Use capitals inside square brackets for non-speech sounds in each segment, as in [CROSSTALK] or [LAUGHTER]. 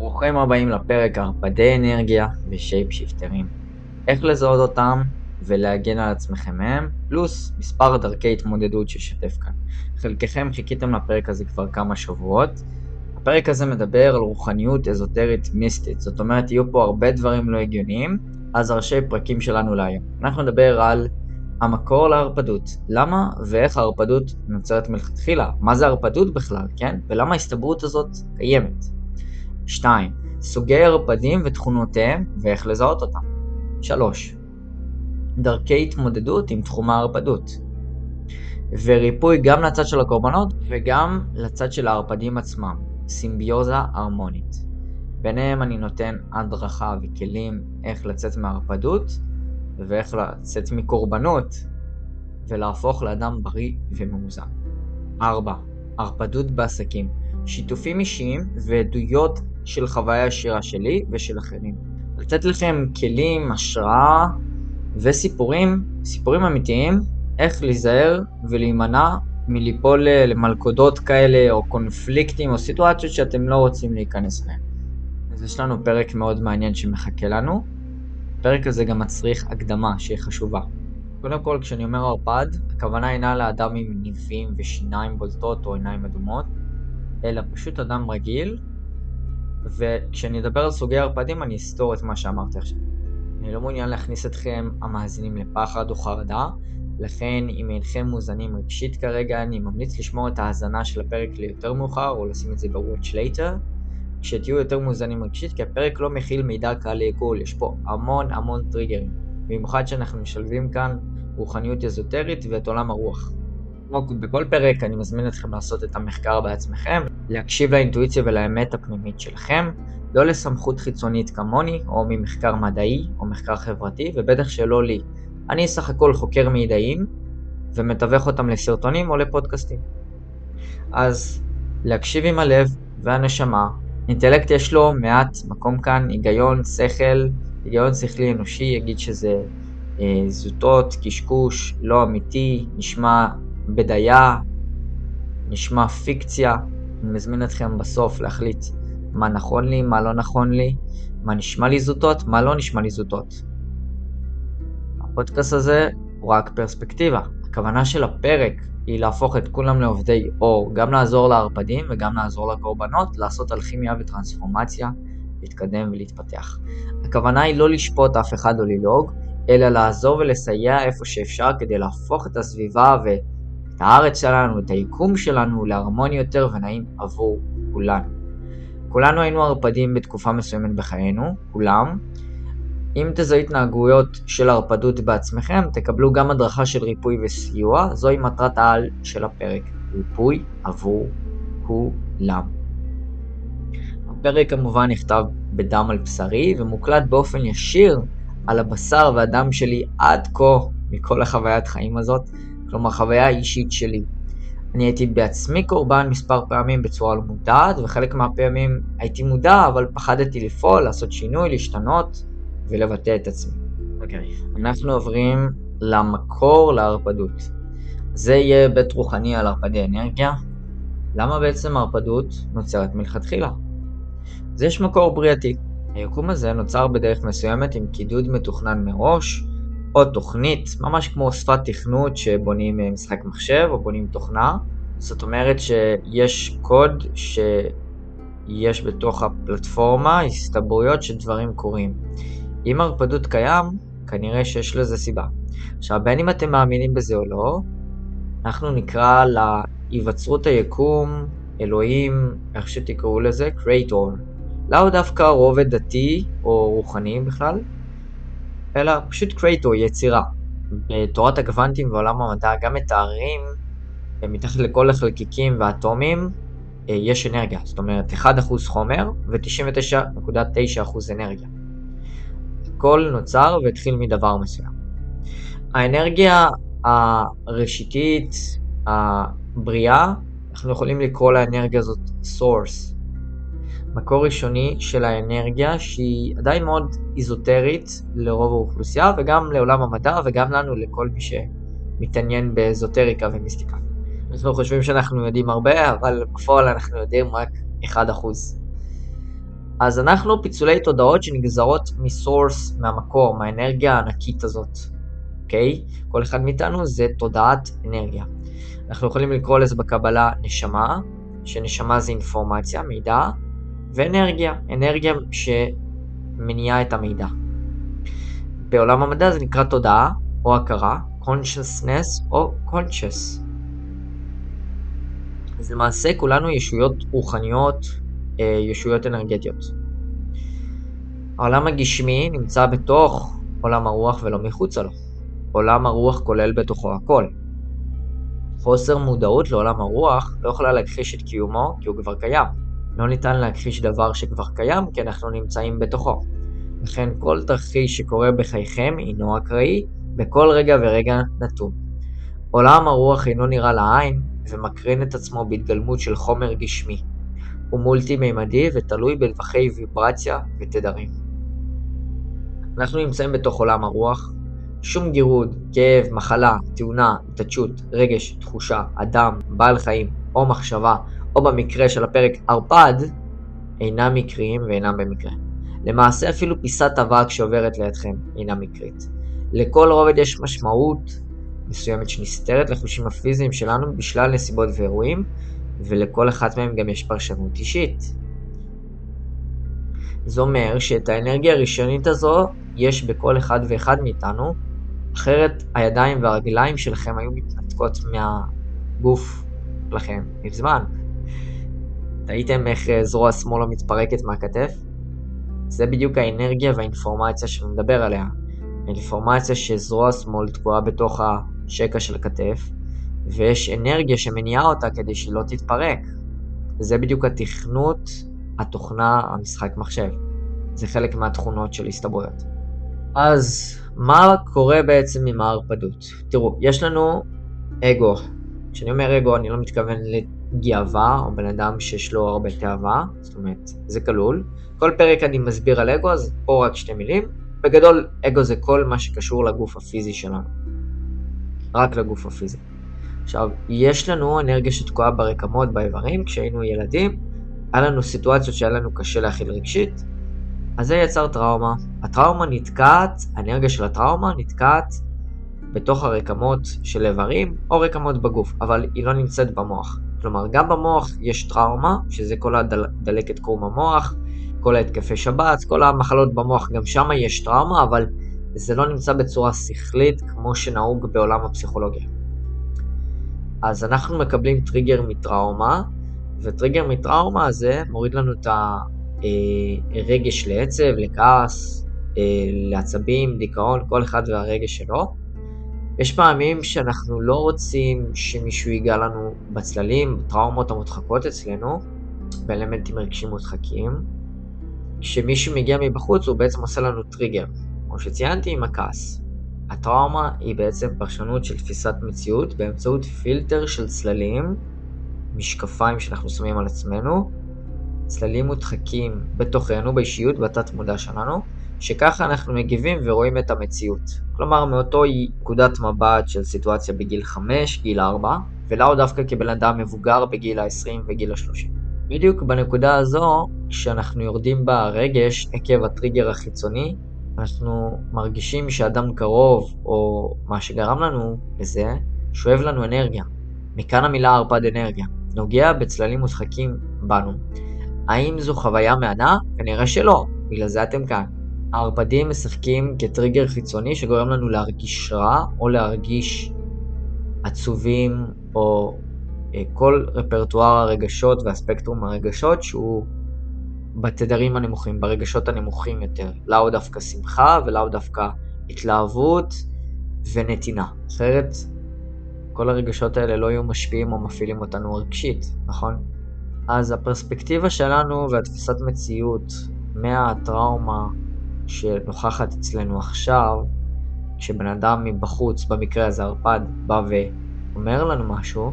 ברוכים הבאים לפרק ערפדי אנרגיה ושייפ שיפטרים. איך לזהות אותם ולהגן על עצמכם מהם, פלוס מספר דרכי התמודדות ששתף כאן. חלקכם חיכיתם לפרק הזה כבר כמה שבועות. הפרק הזה מדבר על רוחניות אזוטרית מיסטית, זאת אומרת יהיו פה הרבה דברים לא הגיוניים, אז ראשי פרקים שלנו להיום. אנחנו נדבר על המקור לערפדות, למה ואיך הערפדות נוצרת מלכתחילה, מה זה ערפדות בכלל, כן? ולמה ההסתברות הזאת קיימת. 2. סוגי ערפדים ותכונותיהם ואיך לזהות אותם. 3. דרכי התמודדות עם תחום הערפדות. וריפוי גם לצד של הקורבנות וגם לצד של הערפדים עצמם, סימביוזה הרמונית. ביניהם אני נותן הדרכה וכלים איך לצאת מהערפדות ואיך לצאת מקורבנות ולהפוך לאדם בריא ומאוזן. 4. ערפדות בעסקים שיתופים אישיים ועדויות של חוויה ישירה שלי ושל אחרים. לתת לכם כלים, השראה וסיפורים, סיפורים אמיתיים, איך להיזהר ולהימנע מליפול למלכודות כאלה או קונפליקטים או סיטואציות שאתם לא רוצים להיכנס אליהן. אז יש לנו פרק מאוד מעניין שמחכה לנו. הפרק הזה גם מצריך הקדמה שהיא חשובה. קודם כל, כשאני אומר ערפד, הכוונה אינה לאדם עם ניבים ושיניים בולטות או עיניים אדומות, אלא פשוט אדם רגיל, וכשאני אדבר על סוגי ערפדים אני אסתור את מה שאמרתי עכשיו. אני לא מעוניין להכניס אתכם, המאזינים, לפחד או חרדה, לכן אם אינכם מאוזנים רגשית כרגע, אני ממליץ לשמור את ההאזנה של הפרק ליותר מאוחר, או לשים את זה ב-watch later, כשתהיו יותר מאוזנים רגשית, כי הפרק לא מכיל מידע קל לעיכול, יש פה המון המון טריגרים, במיוחד שאנחנו משלבים כאן רוחניות אזוטרית ואת עולם הרוח. בכל פרק אני מזמין אתכם לעשות את המחקר בעצמכם, להקשיב לאינטואיציה ולאמת הפנימית שלכם, לא לסמכות חיצונית כמוני, או ממחקר מדעי, או מחקר חברתי, ובטח שלא לי. אני סך הכל חוקר מידעים, ומתווך אותם לסרטונים או לפודקאסטים. אז להקשיב עם הלב והנשמה, אינטלקט יש לו מעט מקום כאן, היגיון, שכל, היגיון שכלי אנושי יגיד שזה אה, זוטות, קשקוש, לא אמיתי, נשמע בדיה, נשמע פיקציה. אני מזמין אתכם בסוף להחליט מה נכון לי, מה לא נכון לי, מה נשמע לי זוטות, מה לא נשמע לי זוטות. הפודקאסט הזה הוא רק פרספקטיבה. הכוונה של הפרק היא להפוך את כולם לעובדי אור, גם לעזור לערפדים וגם לעזור לקורבנות, לעשות אלכימיה וטרנספורמציה, להתקדם ולהתפתח. הכוונה היא לא לשפוט אף אחד או ללעוג, אלא לעזור ולסייע איפה שאפשר כדי להפוך את הסביבה ואת הארץ שלנו, את היקום שלנו, להרמוני יותר ונעים עבור כולנו. כולנו היינו ערפדים בתקופה מסוימת בחיינו, כולם. אם תזהו התנהגויות של ערפדות בעצמכם, תקבלו גם הדרכה של ריפוי וסיוע, זוהי מטרת העל של הפרק, ריפוי עבור כולם. הפרק כמובן נכתב בדם על בשרי ומוקלט באופן ישיר על הבשר והדם שלי עד כה מכל החוויית חיים הזאת, כלומר חוויה אישית שלי. אני הייתי בעצמי קורבן מספר פעמים בצורה לא מודעת, וחלק מהפעמים הייתי מודע, אבל פחדתי לפעול, לעשות שינוי, להשתנות ולבטא את עצמי. אוקיי, okay. אנחנו עוברים למקור לערפדות. זה יהיה בית רוחני על ערפדי אנרגיה. למה בעצם ערפדות נוצרת מלכתחילה? אז יש מקור בריאתי. היקום הזה נוצר בדרך מסוימת עם קידוד מתוכנן מראש, או תוכנית, ממש כמו שפת תכנות שבונים אה, משחק מחשב או בונים תוכנה. זאת אומרת שיש קוד שיש בתוך הפלטפורמה הסתברויות שדברים קורים. אם הרפדות קיים, כנראה שיש לזה סיבה. עכשיו, בין אם אתם מאמינים בזה או לא, אנחנו נקרא להיווצרות היקום, אלוהים, איך שתקראו לזה, Creator. לאו דווקא רובד דתי או רוחני בכלל, אלא פשוט קרייטור, יצירה. בתורת הגוונטים ועולם המדע גם מתארים מתחת לכל החלקיקים והאטומים אה, יש אנרגיה, זאת אומרת 1% חומר ו-99.9% אנרגיה. הכל נוצר והתחיל מדבר מסוים. האנרגיה הראשיתית, הבריאה, אנחנו יכולים לקרוא לאנרגיה הזאת source, מקור ראשוני של האנרגיה שהיא עדיין מאוד איזוטרית לרוב האוכלוסייה וגם לעולם המדע וגם לנו לכל מי שמתעניין באזוטריקה ומיסטיקה. אנחנו חושבים שאנחנו יודעים הרבה אבל בפועל אנחנו יודעים רק 1%. אז אנחנו פיצולי תודעות שנגזרות מסורס, מהמקור, מהאנרגיה הענקית הזאת, אוקיי? כל אחד מאיתנו זה תודעת אנרגיה. אנחנו יכולים לקרוא לזה בקבלה נשמה, שנשמה זה אינפורמציה, מידע, ואנרגיה, אנרגיה שמניעה את המידע. בעולם המדע זה נקרא תודעה או הכרה, consciousness או conscious. אז למעשה כולנו ישויות רוחניות, אה, ישויות אנרגטיות. העולם הגשמי נמצא בתוך עולם הרוח ולא מחוצה לו. עולם הרוח כולל בתוכו הכל. חוסר מודעות לעולם הרוח לא יכולה להכחיש את קיומו כי הוא כבר קיים. לא ניתן להכחיש דבר שכבר קיים כי אנחנו נמצאים בתוכו. לכן כל תרחיש שקורה בחייכם הינו אקראי בכל רגע ורגע נתון. עולם הרוח אינו נראה לעין ומקרין את עצמו בהתגלמות של חומר גשמי. הוא מולטי-מימדי ותלוי בטווחי ויברציה ותדרים. אנחנו נמצאים בתוך עולם הרוח, שום גירוד, כאב, מחלה, תאונה, התעדשות, רגש, תחושה, אדם, בעל חיים או מחשבה, או במקרה של הפרק ערפד, אינם מקריים ואינם במקרה. למעשה אפילו פיסת אבק שעוברת לידכם אינה מקרית. לכל רובד יש משמעות מסוימת שנסתרת לחושים הפיזיים שלנו בשלל נסיבות ואירועים, ולכל אחת מהם גם יש פרשנות אישית. זה אומר שאת האנרגיה הראשונית הזו יש בכל אחד ואחד מאיתנו, אחרת הידיים והרגליים שלכם היו מתנתקות מהגוף לכם מזמן. ראיתם איך אה, זרוע שמאלה מתפרקת מהכתף? זה בדיוק האנרגיה והאינפורמציה שאני מדבר עליה. האינפורמציה שזרוע שמאל תקועה בתוך השקע של הכתף, ויש אנרגיה שמניעה אותה כדי שהיא לא תתפרק. זה בדיוק התכנות, התוכנה, המשחק מחשב. זה חלק מהתכונות של הסתברויות. אז מה קורה בעצם עם הערפדות? תראו, יש לנו אגו. כשאני אומר אגו אני לא מתכוון לגאווה או בן אדם שיש לו הרבה תאווה, זאת אומרת, זה כלול. כל פרק אני מסביר על אגו, אז פה רק שתי מילים. בגדול, אגו זה כל מה שקשור לגוף הפיזי שלנו. רק לגוף הפיזי. עכשיו, יש לנו אנרגיה שתקועה ברקמות, באיברים, כשהיינו ילדים, היה לנו סיטואציות שהיה לנו קשה להכיל רגשית, אז זה יצר טראומה. הטראומה נתקעת, האנרגיה של הטראומה נתקעת בתוך הרקמות של איברים או רקמות בגוף, אבל היא לא נמצאת במוח. כלומר, גם במוח יש טראומה, שזה כל הדלקת קרום המוח, כל ההתקפי שבץ, כל המחלות במוח, גם שם יש טראומה, אבל זה לא נמצא בצורה שכלית כמו שנהוג בעולם הפסיכולוגיה. אז אנחנו מקבלים טריגר מטראומה, וטריגר מטראומה הזה מוריד לנו את הרגש לעצב, לכעס, אה, לעצבים, דיכאון, כל אחד והרגש שלו. יש פעמים שאנחנו לא רוצים שמישהו ייגע לנו בצללים, בטראומות המודחקות אצלנו, באלמנטים רגשיים מודחקים. כשמישהו מגיע מבחוץ הוא בעצם עושה לנו טריגר, כמו שציינתי עם הכעס. הטראומה היא בעצם פרשנות של תפיסת מציאות באמצעות פילטר של צללים, משקפיים שאנחנו שמים על עצמנו, צללים מודחקים בתוכנו, באישיות, בתת מודע שלנו, שככה אנחנו מגיבים ורואים את המציאות. כלומר, מאותו נקודת מבט של סיטואציה בגיל 5, גיל 4, ולאו דווקא כבן אדם מבוגר בגיל ה-20 וגיל ה-30. בדיוק בנקודה הזו, כשאנחנו יורדים ברגש עקב הטריגר החיצוני, אנחנו מרגישים שאדם קרוב, או מה שגרם לנו לזה, שואב לנו אנרגיה. מכאן המילה ערפד אנרגיה. נוגע בצללים מודחקים בנו. האם זו חוויה מהנה? כנראה שלא, בגלל זה אתם כאן. הערפדים משחקים כטריגר חיצוני שגורם לנו להרגיש רע, או להרגיש עצובים, או אה, כל רפרטואר הרגשות והספקטרום הרגשות שהוא בתדרים הנמוכים, ברגשות הנמוכים יותר. לאו דווקא שמחה ולאו דווקא התלהבות ונתינה. אחרת כל הרגשות האלה לא יהיו משפיעים או מפעילים אותנו רגשית, נכון? אז הפרספקטיבה שלנו והתפיסת מציאות מהטראומה שנוכחת אצלנו עכשיו, כשבן אדם מבחוץ, במקרה הזה ערפד, בא ואומר לנו משהו,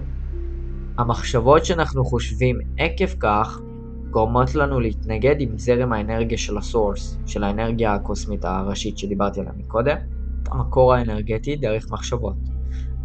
המחשבות שאנחנו חושבים עקב כך גורמות לנו להתנגד עם זרם האנרגיה של הסורס, של האנרגיה הקוסמית הראשית שדיברתי עליה מקודם, המקור האנרגטי דרך מחשבות.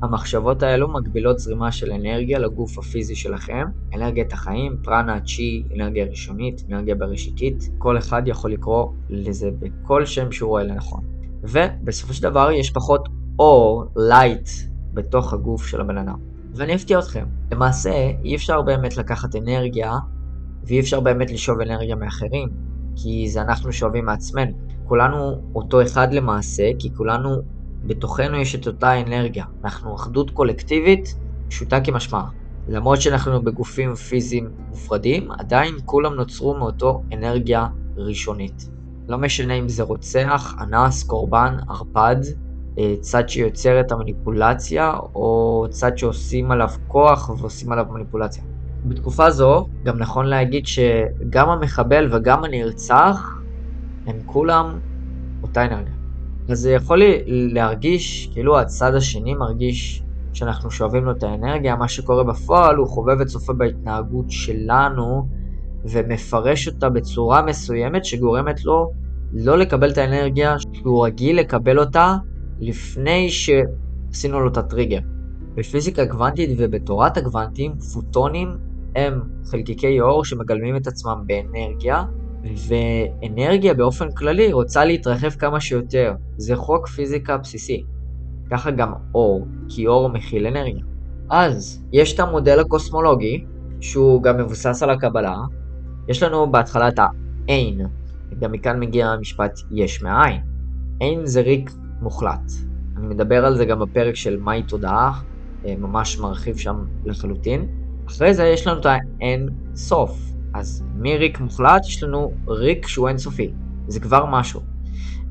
המחשבות האלו מגבילות זרימה של אנרגיה לגוף הפיזי שלכם, אנרגיית החיים, פרנה, צ'י, אנרגיה ראשונית, אנרגיה בראשיתית, כל אחד יכול לקרוא לזה בכל שם שהוא רואה לנכון. ובסופו של דבר יש פחות אור, light, בתוך הגוף של הבן אדם. ואני אפתיע אתכם, למעשה אי אפשר באמת לקחת אנרגיה ואי אפשר באמת לשאוב אנרגיה מאחרים, כי זה אנחנו שואבים מעצמנו. כולנו אותו אחד למעשה, כי כולנו, בתוכנו יש את אותה אנרגיה. אנחנו אחדות קולקטיבית, פשוטה כמשמעה. למרות שאנחנו בגופים פיזיים מופרדים, עדיין כולם נוצרו מאותו אנרגיה ראשונית. לא משנה אם זה רוצח, אנס, קורבן, ערפד, אה, צד שיוצר את המניפולציה, או צד שעושים עליו כוח ועושים עליו מניפולציה. בתקופה זו, גם נכון להגיד שגם המחבל וגם הנרצח, הם כולם אותה אנרגיה. אז זה יכול לי להרגיש, כאילו הצד השני מרגיש שאנחנו שואבים לו את האנרגיה, מה שקורה בפועל הוא חובב וצופה בהתנהגות שלנו ומפרש אותה בצורה מסוימת שגורמת לו לא לקבל את האנרגיה שהוא רגיל לקבל אותה לפני שעשינו לו את הטריגר. בפיזיקה קוונטית ובתורת הקוונטים, פוטונים הם חלקיקי אור שמגלמים את עצמם באנרגיה, ואנרגיה באופן כללי רוצה להתרחב כמה שיותר. זה חוק פיזיקה בסיסי. ככה גם אור, כי אור מכיל אנרגיה. אז, יש את המודל הקוסמולוגי, שהוא גם מבוסס על הקבלה. יש לנו בהתחלה את האין, גם מכאן מגיע המשפט יש מאין. אין זה ריק מוחלט. אני מדבר על זה גם בפרק של מהי תודעה, אה, ממש מרחיב שם לחלוטין. אחרי זה יש לנו את האין סוף. אז מריק מוחלט יש לנו ריק שהוא אינסופי. זה כבר משהו.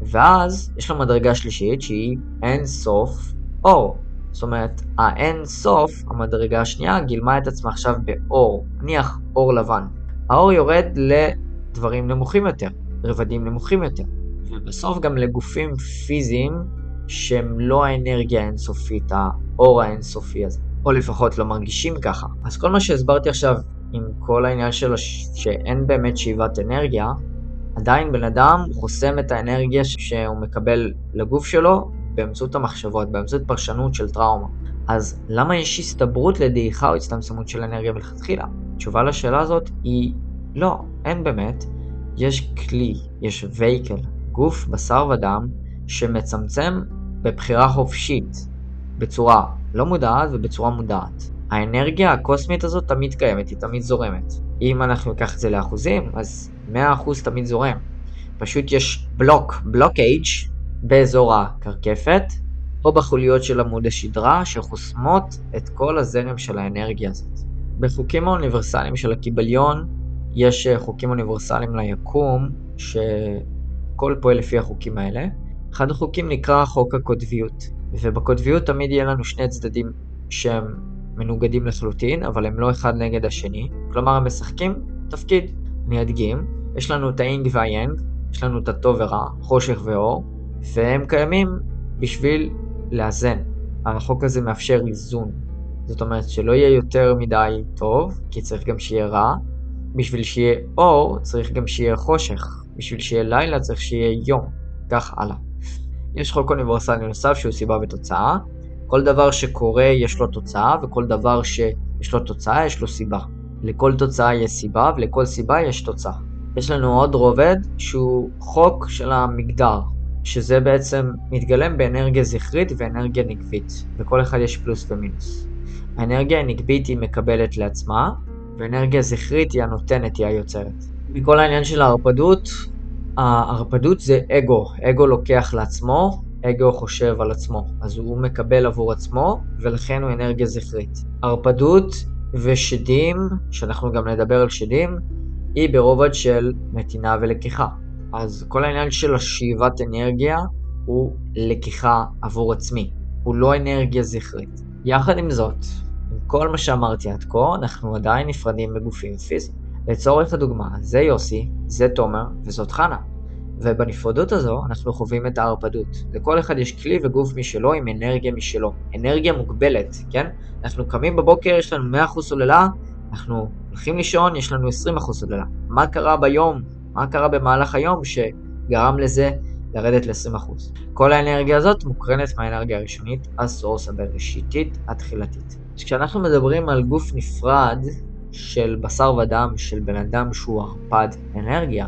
ואז יש לנו מדרגה שלישית שהיא אין סוף אור. זאת אומרת, האין סוף, המדרגה השנייה, גילמה את עצמה עכשיו באור. נניח אור לבן. האור יורד לדברים נמוכים יותר, רבדים נמוכים יותר. ובסוף גם לגופים פיזיים שהם לא האנרגיה האינסופית, האור האינסופי הזה. או לפחות לא מרגישים ככה. אז כל מה שהסברתי עכשיו עם כל העניין שלו שאין באמת שאיבת אנרגיה, עדיין בן אדם חוסם את האנרגיה שהוא מקבל לגוף שלו באמצעות המחשבות, באמצעות פרשנות של טראומה. אז למה יש הסתברות לדעיכה או הצטמצמות של אנרגיה מלכתחילה? התשובה לשאלה הזאת היא לא, אין באמת. יש כלי, יש וייקל, גוף, בשר ודם, שמצמצם בבחירה חופשית, בצורה לא מודעת ובצורה מודעת. האנרגיה הקוסמית הזאת תמיד קיימת, היא תמיד זורמת. אם אנחנו ניקח את זה לאחוזים, אז 100% תמיד זורם. פשוט יש בלוק, בלוקייג' באזור הקרקפת, או בחוליות של עמוד השדרה, שחוסמות את כל הזרם של האנרגיה הזאת. בחוקים האוניברסליים של הקיבליון, יש חוקים אוניברסליים ליקום, שכל פועל לפי החוקים האלה. אחד החוקים נקרא חוק הקוטביות, ובקוטביות תמיד יהיה לנו שני צדדים שהם מנוגדים לחלוטין, אבל הם לא אחד נגד השני, כלומר הם משחקים תפקיד. אני אדגים, יש לנו את האינג והיאנג, יש לנו את הטוב ורע, חושך ואור, והם קיימים בשביל לאזן. החוק הזה מאפשר איזון. זאת אומרת שלא יהיה יותר מדי טוב, כי צריך גם שיהיה רע. בשביל שיהיה אור, צריך גם שיהיה חושך. בשביל שיהיה לילה, צריך שיהיה יום. כך הלאה. יש חוק אוניברסלי נוסף שהוא סיבה ותוצאה. כל דבר שקורה יש לו תוצאה, וכל דבר שיש לו תוצאה יש לו סיבה. לכל תוצאה יש סיבה, ולכל סיבה יש תוצאה. יש לנו עוד רובד שהוא חוק של המגדר, שזה בעצם מתגלם באנרגיה זכרית ואנרגיה נגבית, וכל אחד יש פלוס ומינוס. האנרגיה הנגבית היא מקבלת לעצמה, ואנרגיה זכרית היא הנותנת, היא היוצרת. מכל העניין של הערפדות, הערפדות זה אגו, אגו לוקח לעצמו, אגו חושב על עצמו, אז הוא מקבל עבור עצמו, ולכן הוא אנרגיה זכרית. ערפדות ושדים, שאנחנו גם נדבר על שדים, היא ברובד של נתינה ולקיחה. אז כל העניין של השאיבת אנרגיה הוא לקיחה עבור עצמי, הוא לא אנרגיה זכרית. יחד עם זאת, עם כל מה שאמרתי עד כה, אנחנו עדיין נפרדים בגופים פיזיים. לצורך הדוגמה, זה יוסי, זה תומר וזאת חנה. ובנפרדות הזו אנחנו חווים את הערפדות. לכל אחד יש כלי וגוף משלו עם אנרגיה משלו. אנרגיה מוגבלת, כן? אנחנו קמים בבוקר, יש לנו 100% סוללה, אנחנו הולכים לישון, יש לנו 20% סוללה. מה קרה ביום? מה קרה במהלך היום שגרם לזה לרדת ל-20%. כל האנרגיה הזאת מוקרנת מהאנרגיה הראשונית, הסורס הבראשיתית התחילתית. אז כשאנחנו מדברים על גוף נפרד של בשר ודם של בן אדם שהוא ערפד אנרגיה,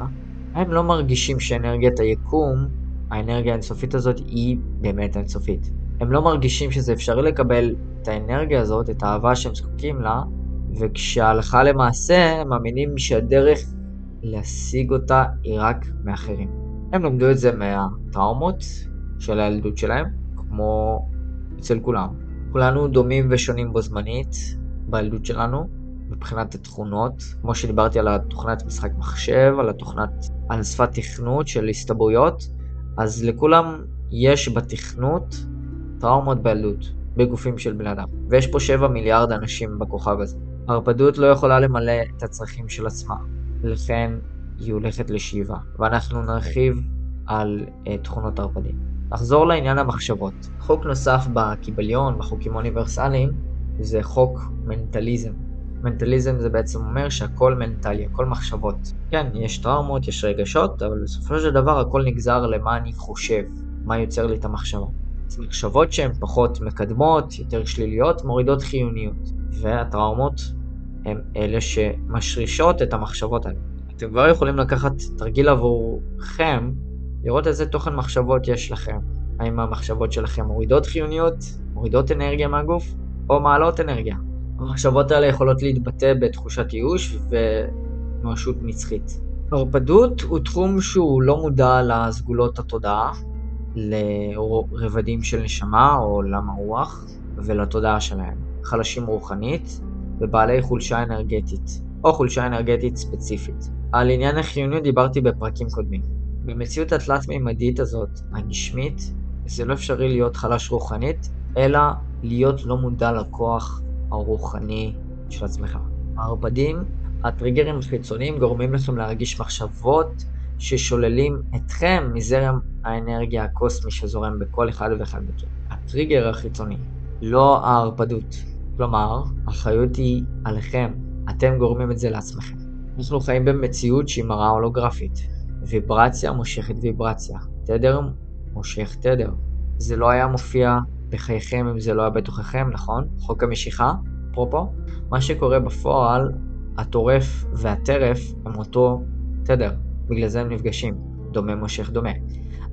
הם לא מרגישים שאנרגיית היקום, האנרגיה האינסופית הזאת, היא באמת אינסופית. הם לא מרגישים שזה אפשרי לקבל את האנרגיה הזאת, את האהבה שהם זקוקים לה, וכשהלכה למעשה הם מאמינים שהדרך להשיג אותה היא רק מאחרים. הם למדו את זה מהטראומות של הילדות שלהם, כמו אצל כולם. כולנו דומים ושונים בו זמנית בילדות שלנו, מבחינת התכונות, כמו שדיברתי על התוכנת משחק מחשב, על התוכנת, על שפת תכנות של הסתברויות, אז לכולם יש בתכנות טראומות בילדות, בגופים של בני אדם. ויש פה 7 מיליארד אנשים בכוכב הזה. הערפדות לא יכולה למלא את הצרכים של עצמה, לכן היא הולכת לשאיבה, ואנחנו נרחיב על uh, תכונות ערפדים. נחזור לעניין המחשבות. חוק נוסף בקיבליון, בחוקים האוניברסליים, זה חוק מנטליזם. מנטליזם זה בעצם אומר שהכל מנטלי, הכל מחשבות. כן, יש טראומות, יש רגשות, אבל בסופו של דבר הכל נגזר למה אני חושב, מה יוצר לי את המחשבה. אז מחשבות שהן פחות מקדמות, יותר שליליות, מורידות חיוניות. והטראומות הן אלה שמשרישות את המחשבות האלה. אתם כבר יכולים לקחת תרגיל עבורכם, לראות איזה תוכן מחשבות יש לכם. האם המחשבות שלכם מורידות חיוניות, מורידות אנרגיה מהגוף, או מעלות אנרגיה. המחשבות האלה יכולות להתבטא בתחושת ייאוש ונואשות נצחית. ערפדות הוא תחום שהוא לא מודע לסגולות התודעה, לרבדים של נשמה או עולם הרוח ולתודעה שלהם. חלשים רוחנית ובעלי חולשה אנרגטית, או חולשה אנרגטית ספציפית. על עניין החיוניות דיברתי בפרקים קודמים. במציאות התלת-מימדית הזאת, הגשמית, זה לא אפשרי להיות חלש רוחנית, אלא להיות לא מודע לכוח הרוחני של עצמך. הערפדים, הטריגרים החיצוניים גורמים לכם להרגיש מחשבות ששוללים אתכם מזרם האנרגיה הקוסמי שזורם בכל אחד ואחד מכם. הטריגר החיצוני, לא הערפדות. כלומר, האחריות היא עליכם, אתם גורמים את זה לעצמכם. אנחנו חיים במציאות שהיא מראה הולוגרפית. ויברציה מושכת ויברציה, תדר מושך תדר. זה לא היה מופיע בחייכם אם זה לא היה בתוככם, נכון? חוק המשיכה, אפרופו. מה שקורה בפועל, הטורף והטרף הם אותו תדר, בגלל זה הם נפגשים. דומה מושך דומה.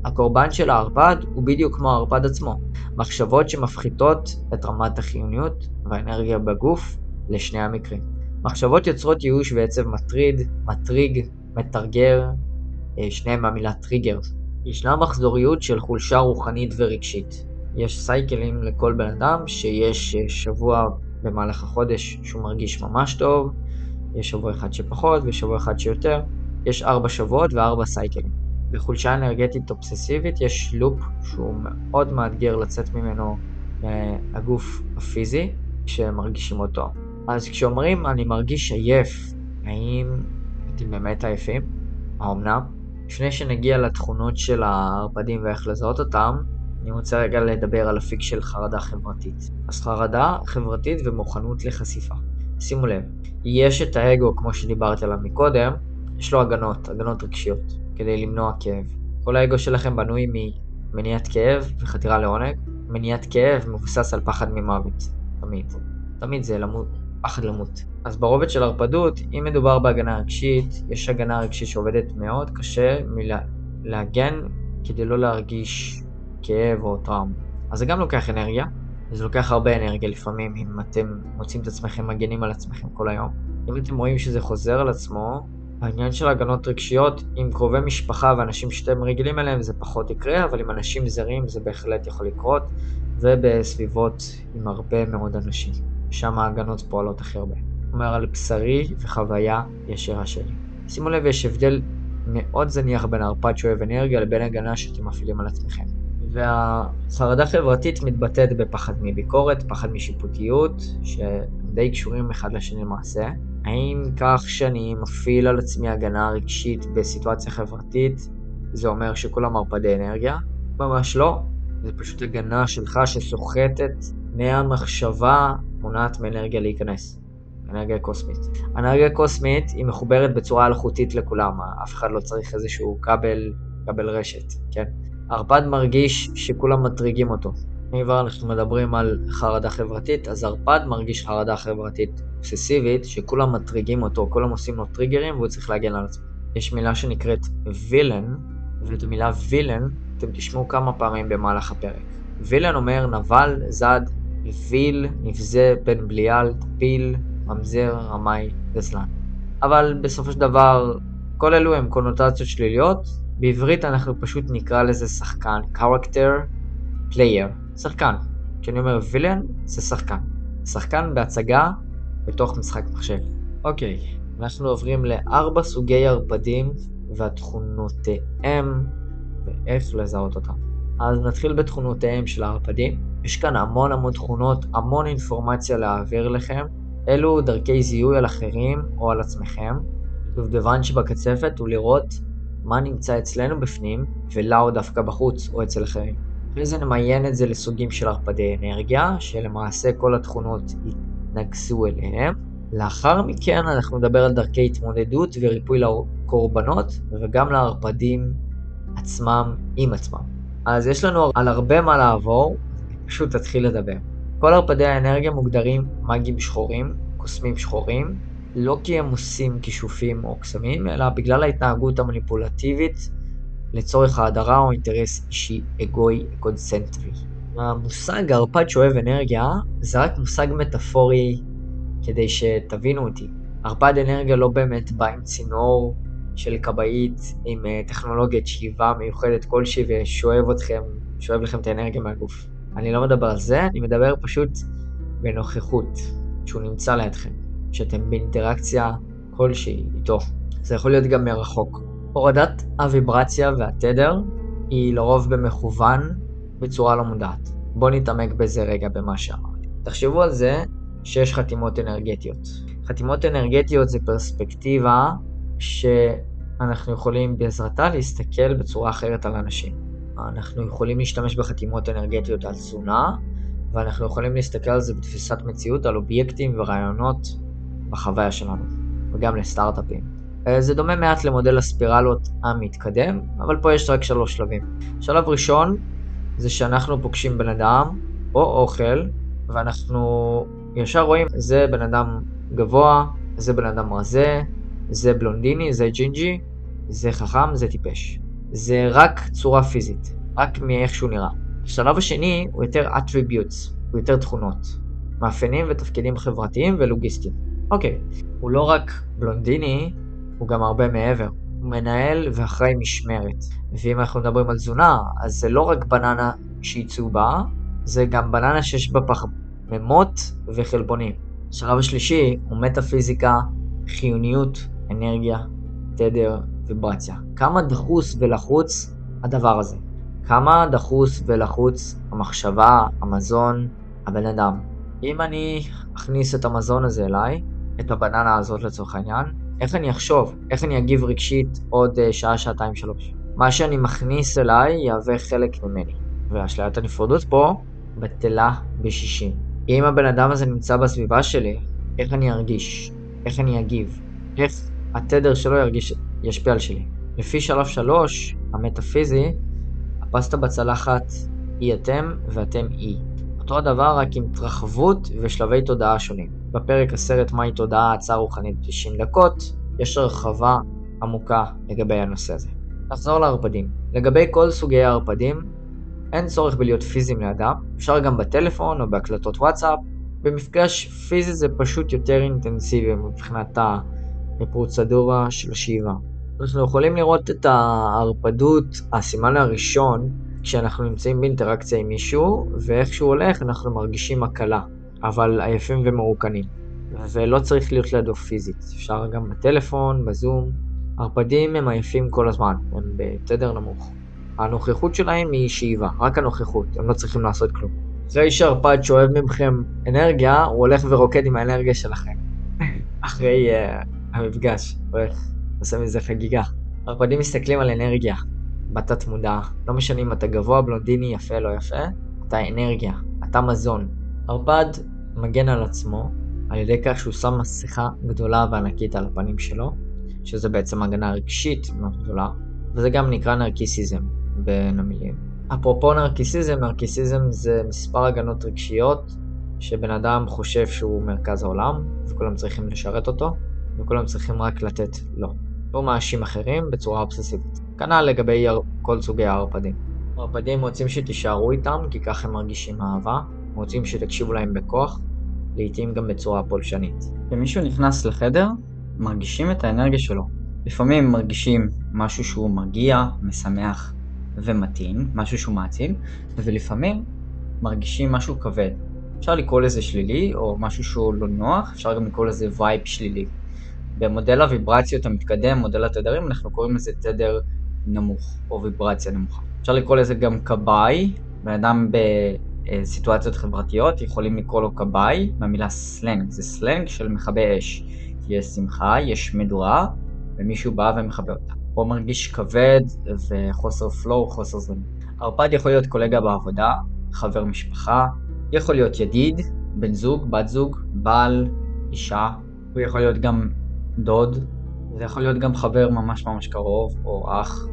הקורבן של הערפד הוא בדיוק כמו הערפד עצמו, מחשבות שמפחיתות את רמת החיוניות והאנרגיה בגוף לשני המקרים. מחשבות יוצרות ייאוש ועצב מטריד, מטריג, מתרגר, אה, שניהם מהמילה טריגר. ישנה מחזוריות של חולשה רוחנית ורגשית. יש סייקלים לכל בן אדם שיש אה, שבוע במהלך החודש שהוא מרגיש ממש טוב, יש שבוע אחד שפחות ושבוע אחד שיותר, יש ארבע שבועות וארבע סייקלים. בחולשה אנרגטית אובססיבית יש לופ שהוא מאוד מאתגר לצאת ממנו מהגוף הפיזי כשמרגישים אותו. אז כשאומרים אני מרגיש עייף, האם אתם באמת עייפים? האמנם? לפני שנגיע לתכונות של הערפדים ואיך לזהות אותם, אני רוצה רגע לדבר על אפיק של חרדה חברתית. אז חרדה חברתית ומוכנות לחשיפה. שימו לב, יש את האגו, כמו שדיברתי עליו מקודם, יש לו הגנות, הגנות רגשיות, כדי למנוע כאב. כל האגו שלכם בנוי ממניעת כאב וחתירה לעונג. מניעת כאב מבוסס על פחד ממוות, תמיד. תמיד זה למות, פחד למות. אז ברובד של הרפדות, אם מדובר בהגנה רגשית, יש הגנה רגשית שעובדת מאוד קשה מלהגן כדי לא להרגיש כאב או טראומה. אז זה גם לוקח אנרגיה, וזה לוקח הרבה אנרגיה לפעמים אם אתם מוצאים את עצמכם מגנים על עצמכם כל היום. אם אתם רואים שזה חוזר על עצמו, העניין של הגנות רגשיות עם קרובי משפחה ואנשים שאתם רגילים אליהם זה פחות יקרה, אבל עם אנשים זרים זה בהחלט יכול לקרות, ובסביבות עם הרבה מאוד אנשים. שם ההגנות פועלות הכי הרבה. אומר על בשרי וחוויה ישירה שלי. שימו לב, יש הבדל מאוד זניח בין ערפד שאוהב אנרגיה לבין הגנה שאתם מפעילים על עצמכם. והחרדה חברתית מתבטאת בפחד מביקורת, פחד משיפוטיות, שדי קשורים אחד לשני למעשה. האם כך שאני מפעיל על עצמי הגנה רגשית בסיטואציה חברתית, זה אומר שכולם מרפדי אנרגיה? ממש לא. זה פשוט הגנה שלך שסוחטת מהמחשבה, מונעת מאנרגיה להיכנס. אנרגיה קוסמית. אנרגיה קוסמית היא מחוברת בצורה אלחוטית לכולם, אף אחד לא צריך איזשהו כבל מקבל רשת, כן? ערפד מרגיש שכולם מטריגים אותו. אם כבר אנחנו מדברים על חרדה חברתית, אז ערפד מרגיש חרדה חברתית אובססיבית, שכולם מטריגים אותו, כולם עושים לו טריגרים והוא צריך להגן על עצמו. יש מילה שנקראת וילן, ואת המילה וילן אתם תשמעו כמה פעמים במהלך הפרק. וילן אומר נבל, זד, ויל, נבזה, בן בליעל, טפיל, ממזר, רמאי, גזלן. אבל בסופו של דבר, כל אלו הם קונוטציות שליליות. בעברית אנחנו פשוט נקרא לזה שחקן, character, player, שחקן. כשאני אומר וילן, זה שחקן. שחקן בהצגה בתוך משחק מחשב. אוקיי, אנחנו עוברים לארבע סוגי ערפדים והתכונותיהם ואיך לזהות אותם. אז נתחיל בתכונותיהם של הערפדים. יש כאן המון המון תכונות, המון אינפורמציה להעביר לכם. אלו דרכי זיהוי על אחרים או על עצמכם. דובדבן שבקצפת הוא לראות מה נמצא אצלנו בפנים ולאו דווקא בחוץ או אצל אחרים. אחרי זה נמיין את זה לסוגים של ערפדי אנרגיה, שלמעשה כל התכונות יתנגסו אליהם. לאחר מכן אנחנו נדבר על דרכי התמודדות וריפוי לקורבנות וגם לערפדים עצמם עם עצמם. אז יש לנו על הרבה מה לעבור, פשוט תתחיל לדבר. כל ערפדי האנרגיה מוגדרים מאגים שחורים, קוסמים שחורים, לא כי הם עושים כישופים או קסמים, אלא בגלל ההתנהגות המניפולטיבית לצורך האדרה או אינטרס אישי אגואי קונסנטרי. המושג ערפד שואב אנרגיה זה רק מושג מטאפורי כדי שתבינו אותי. ערפד אנרגיה לא באמת בא עם צינור של כבאית עם אה, טכנולוגיית שאיבה מיוחדת כלשהי ושואב אתכם, שואב לכם את האנרגיה מהגוף. אני לא מדבר על זה, אני מדבר פשוט בנוכחות, שהוא נמצא לידכם, שאתם באינטראקציה כלשהי איתו. זה יכול להיות גם מרחוק. הורדת הוויברציה והתדר היא לרוב במכוון בצורה לא מודעת. בואו נתעמק בזה רגע במה שאמרתי. תחשבו על זה שיש חתימות אנרגטיות. חתימות אנרגטיות זה פרספקטיבה שאנחנו יכולים בעזרתה להסתכל בצורה אחרת על אנשים. אנחנו יכולים להשתמש בחתימות אנרגטיות על תזונה, ואנחנו יכולים להסתכל על זה בתפיסת מציאות, על אובייקטים ורעיונות בחוויה שלנו, וגם לסטארט-אפים. אה, זה דומה מעט למודל הספירלות המתקדם, אבל פה יש רק שלוש שלבים. שלב ראשון זה שאנחנו פוגשים בן אדם או אוכל, ואנחנו ישר רואים זה בן אדם גבוה, זה בן אדם רזה, זה בלונדיני, זה ג'ינג'י, זה חכם, זה טיפש. זה רק צורה פיזית, רק מאיך שהוא נראה. השלב השני הוא יותר attributes, הוא יותר תכונות. מאפיינים ותפקידים חברתיים ולוגיסטיים. אוקיי, הוא לא רק בלונדיני, הוא גם הרבה מעבר. הוא מנהל ואחראי משמרת. ואם אנחנו מדברים על תזונה, אז זה לא רק בננה שהיא צהובה, זה גם בננה שיש בה פחמימות וחלבונים. השלב השלישי הוא מטאפיזיקה, חיוניות אנרגיה, תדר, ויברציה. כמה דחוס ולחוץ הדבר הזה? כמה דחוס ולחוץ המחשבה, המזון, הבן אדם? אם אני אכניס את המזון הזה אליי, את הבננה הזאת לצורך העניין, איך אני אחשוב? איך אני אגיב רגשית עוד uh, שעה, שעתיים, שלוש? מה שאני מכניס אליי יהווה חלק ממני. ואשליית הנפרדות פה בטלה בשישים. אם הבן אדם הזה נמצא בסביבה שלי, איך אני ארגיש? איך אני אגיב? איך התדר שלו ירגיש, ישפיע על שלי. לפי שלב שלוש, המטאפיזי, הפסטה בצלחת היא אתם ואתם אי. אותו הדבר רק עם התרחבות ושלבי תודעה שונים. בפרק הסרט מהי תודעה הצעה רוחנית 90 דקות, יש הרחבה עמוקה לגבי הנושא הזה. נחזור לערפדים. לגבי כל סוגי הערפדים, אין צורך בלהיות פיזיים לידם, אפשר גם בטלפון או בהקלטות וואטסאפ. במפגש פיזי זה פשוט יותר אינטנסיבי מבחינת בפרוצדורה של השאיבה. אנחנו יכולים לראות את הערפדות, הסימן הראשון, כשאנחנו נמצאים באינטראקציה עם מישהו, ואיך שהוא הולך אנחנו מרגישים הקלה, אבל עייפים ומרוקנים. ולא צריך להיות לידו פיזית, אפשר גם בטלפון, בזום. ערפדים הם עייפים כל הזמן, הם בתדר נמוך. הנוכחות שלהם היא שאיבה, רק הנוכחות, הם לא צריכים לעשות כלום. אחרי שערפד שואב מכם אנרגיה, הוא הולך ורוקד עם האנרגיה שלכם. [LAUGHS] אחרי uh, המפגש, הולך, עושה מזה חגיגה. ערפדים מסתכלים על אנרגיה, בתת מודע, לא משנה אם אתה גבוה, בלונדיני, יפה, לא יפה, אתה אנרגיה, אתה מזון. ערפד מגן על עצמו על ידי כך שהוא שם מסכה גדולה וענקית על הפנים שלו, שזה בעצם הגנה רגשית מאוד גדולה, וזה גם נקרא נרקיסיזם בין המילים. אפרופו נרקיסיזם, נרקיסיזם זה מספר הגנות רגשיות שבן אדם חושב שהוא מרכז העולם, וכולם צריכים לשרת אותו, וכולם צריכים רק לתת לו. הוא מאשים אחרים בצורה אובססיבית. כנ"ל לגבי כל סוגי הערפדים. הערפדים רוצים שתישארו איתם, כי ככה הם מרגישים אהבה, רוצים שתקשיבו להם בכוח, לעיתים גם בצורה פולשנית. כשמישהו נכנס לחדר, מרגישים את האנרגיה שלו. לפעמים מרגישים משהו שהוא מרגיע, משמח ומתאים, משהו שהוא מעציב, ולפעמים מרגישים משהו כבד. אפשר לקרוא לזה שלילי, או משהו שהוא לא נוח, אפשר גם לקרוא לזה vibe שלילי. במודל הוויברציות המתקדם, מודל התדרים, אנחנו קוראים לזה תדר נמוך, או ויברציה נמוכה. אפשר לקרוא לזה גם כבאי, בן אדם בסיטואציות חברתיות, יכולים לקרוא לו כבאי, מהמילה סלנג, זה סלנג של מכבי אש. יש שמחה, יש מדורה, ומישהו בא ומכבה אותה. או מרגיש כבד וחוסר flow, חוסר זמן. ערפד יכול להיות קולגה בעבודה, חבר משפחה, יכול להיות ידיד, בן זוג, בת זוג, בעל, אישה, הוא יכול להיות גם דוד, זה יכול להיות גם חבר ממש ממש קרוב, או אח,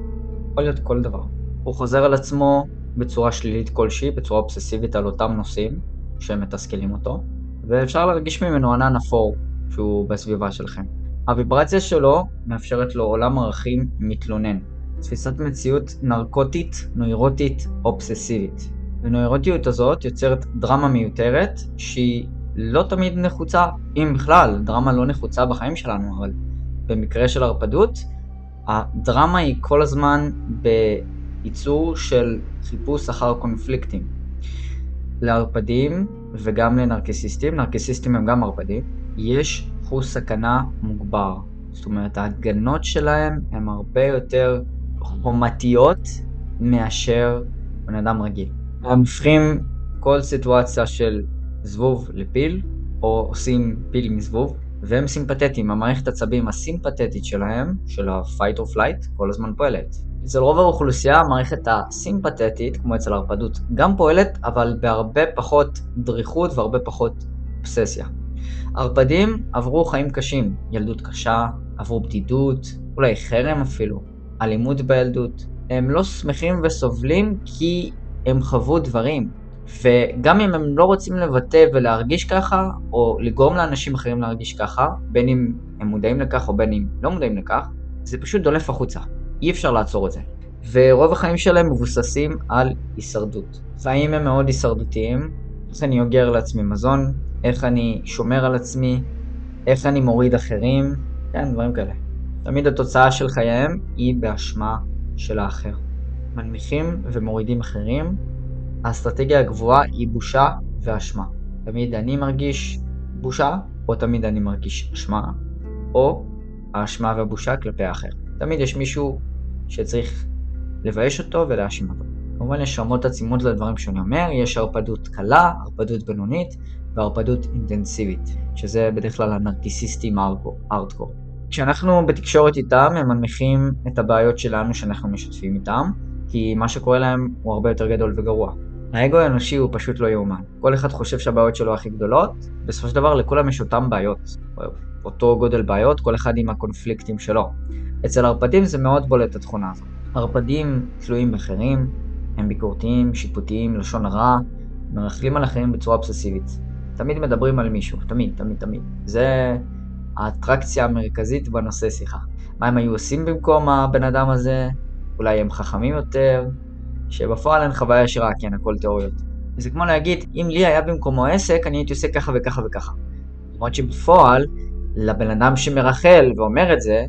יכול להיות כל דבר. הוא חוזר על עצמו בצורה שלילית כלשהי, בצורה אובססיבית על אותם נושאים שמתסכלים אותו, ואפשר להרגיש ממנו ענן אפור שהוא בסביבה שלכם. הוויברציה שלו מאפשרת לו עולם ערכים מתלונן. תפיסת מציאות נרקוטית, נוירוטית, אובססיבית. ונוירוטיות הזאת יוצרת דרמה מיותרת שהיא לא תמיד נחוצה, אם בכלל, דרמה לא נחוצה בחיים שלנו, אבל במקרה של הרפדות, הדרמה היא כל הזמן בייצור של חיפוש אחר קונפליקטים. לערפדים וגם לנרקסיסטים, נרקסיסטים הם גם ערפדים, יש חוש סכנה מוגבר. זאת אומרת, ההגנות שלהם הן הרבה יותר חומתיות מאשר בן אדם רגיל. הם הופכים כל סיטואציה של זבוב לפיל, או עושים פיל מזבוב, והם סימפתטיים, המערכת עצבים הסימפתטית שלהם, של ה-fight or flight, כל הזמן פועלת. אצל רוב האוכלוסייה המערכת הסימפתטית, כמו אצל הרפדות, גם פועלת, אבל בהרבה פחות דריכות והרבה פחות אובססיה. ערפדים עברו חיים קשים, ילדות קשה, עברו בדידות, אולי חרם אפילו, אלימות בילדות. הם לא שמחים וסובלים כי הם חוו דברים. וגם אם הם לא רוצים לבטא ולהרגיש ככה, או לגרום לאנשים אחרים להרגיש ככה, בין אם הם מודעים לכך או בין אם לא מודעים לכך, זה פשוט דולף החוצה. אי אפשר לעצור את זה. ורוב החיים שלהם מבוססים על הישרדות. חיים הם מאוד הישרדותיים, איך אני אוגר לעצמי מזון, איך אני שומר על עצמי, איך אני מוריד אחרים, כן, דברים כאלה. תמיד התוצאה של חייהם היא באשמה של האחר. מנמיכים ומורידים אחרים, האסטרטגיה הגבוהה היא בושה ואשמה. תמיד אני מרגיש בושה, או תמיד אני מרגיש אשמה, או האשמה והבושה כלפי האחר. תמיד יש מישהו שצריך לבייש אותו ולהאשים אותו. כמובן יש רמות עצימות לדברים שאני אומר, יש ערפדות קלה, ערפדות בינונית וערפדות אינטנסיבית, שזה בדרך כלל הנרקיסיסטים הארדקור. כשאנחנו בתקשורת איתם, הם מנמיכים את הבעיות שלנו שאנחנו משתפים איתם, כי מה שקורה להם הוא הרבה יותר גדול וגרוע. האגו האנושי הוא פשוט לא יאומן. כל אחד חושב שהבעיות שלו הכי גדולות, בסופו של דבר לכולם יש אותם בעיות. אותו גודל בעיות, כל אחד עם הקונפליקטים שלו. אצל ערפדים זה מאוד בולט התכונה הזאת. ערפדים תלויים באחרים, הם ביקורתיים, שיפוטיים, לשון הרע, מרכלים על אחרים בצורה אובססיבית. תמיד מדברים על מישהו, תמיד, תמיד, תמיד. זה האטרקציה המרכזית בנושא שיחה. מה הם היו עושים במקום הבן אדם הזה? אולי הם חכמים יותר, שבפועל אין חוויה ישירה, כן, הכל תיאוריות. זה כמו להגיד, אם לי היה במקומו עסק, אני הייתי עושה ככה וככה וככה. למרות שבפועל, לבן אדם שמרחל ואומר את זה,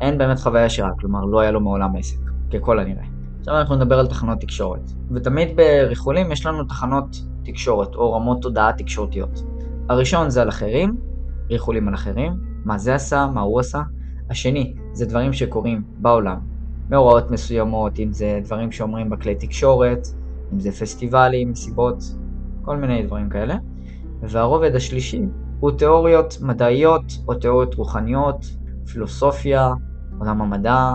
אין באמת חוויה ישירה, כלומר לא היה לו מעולם עסק, ככל הנראה. עכשיו אנחנו נדבר על תחנות תקשורת. ותמיד בריחולים יש לנו תחנות תקשורת, או רמות תודעה תקשורתיות. הראשון זה על אחרים, ריחולים על אחרים, מה זה עשה, מה הוא עשה. השני, זה דברים שקורים בעולם, מאורעות מסוימות, אם זה דברים שאומרים בכלי תקשורת, אם זה פסטיבלים, מסיבות, כל מיני דברים כאלה. והרובד השלישי הוא תיאוריות מדעיות או תיאוריות רוחניות, פילוסופיה, עולם המדע,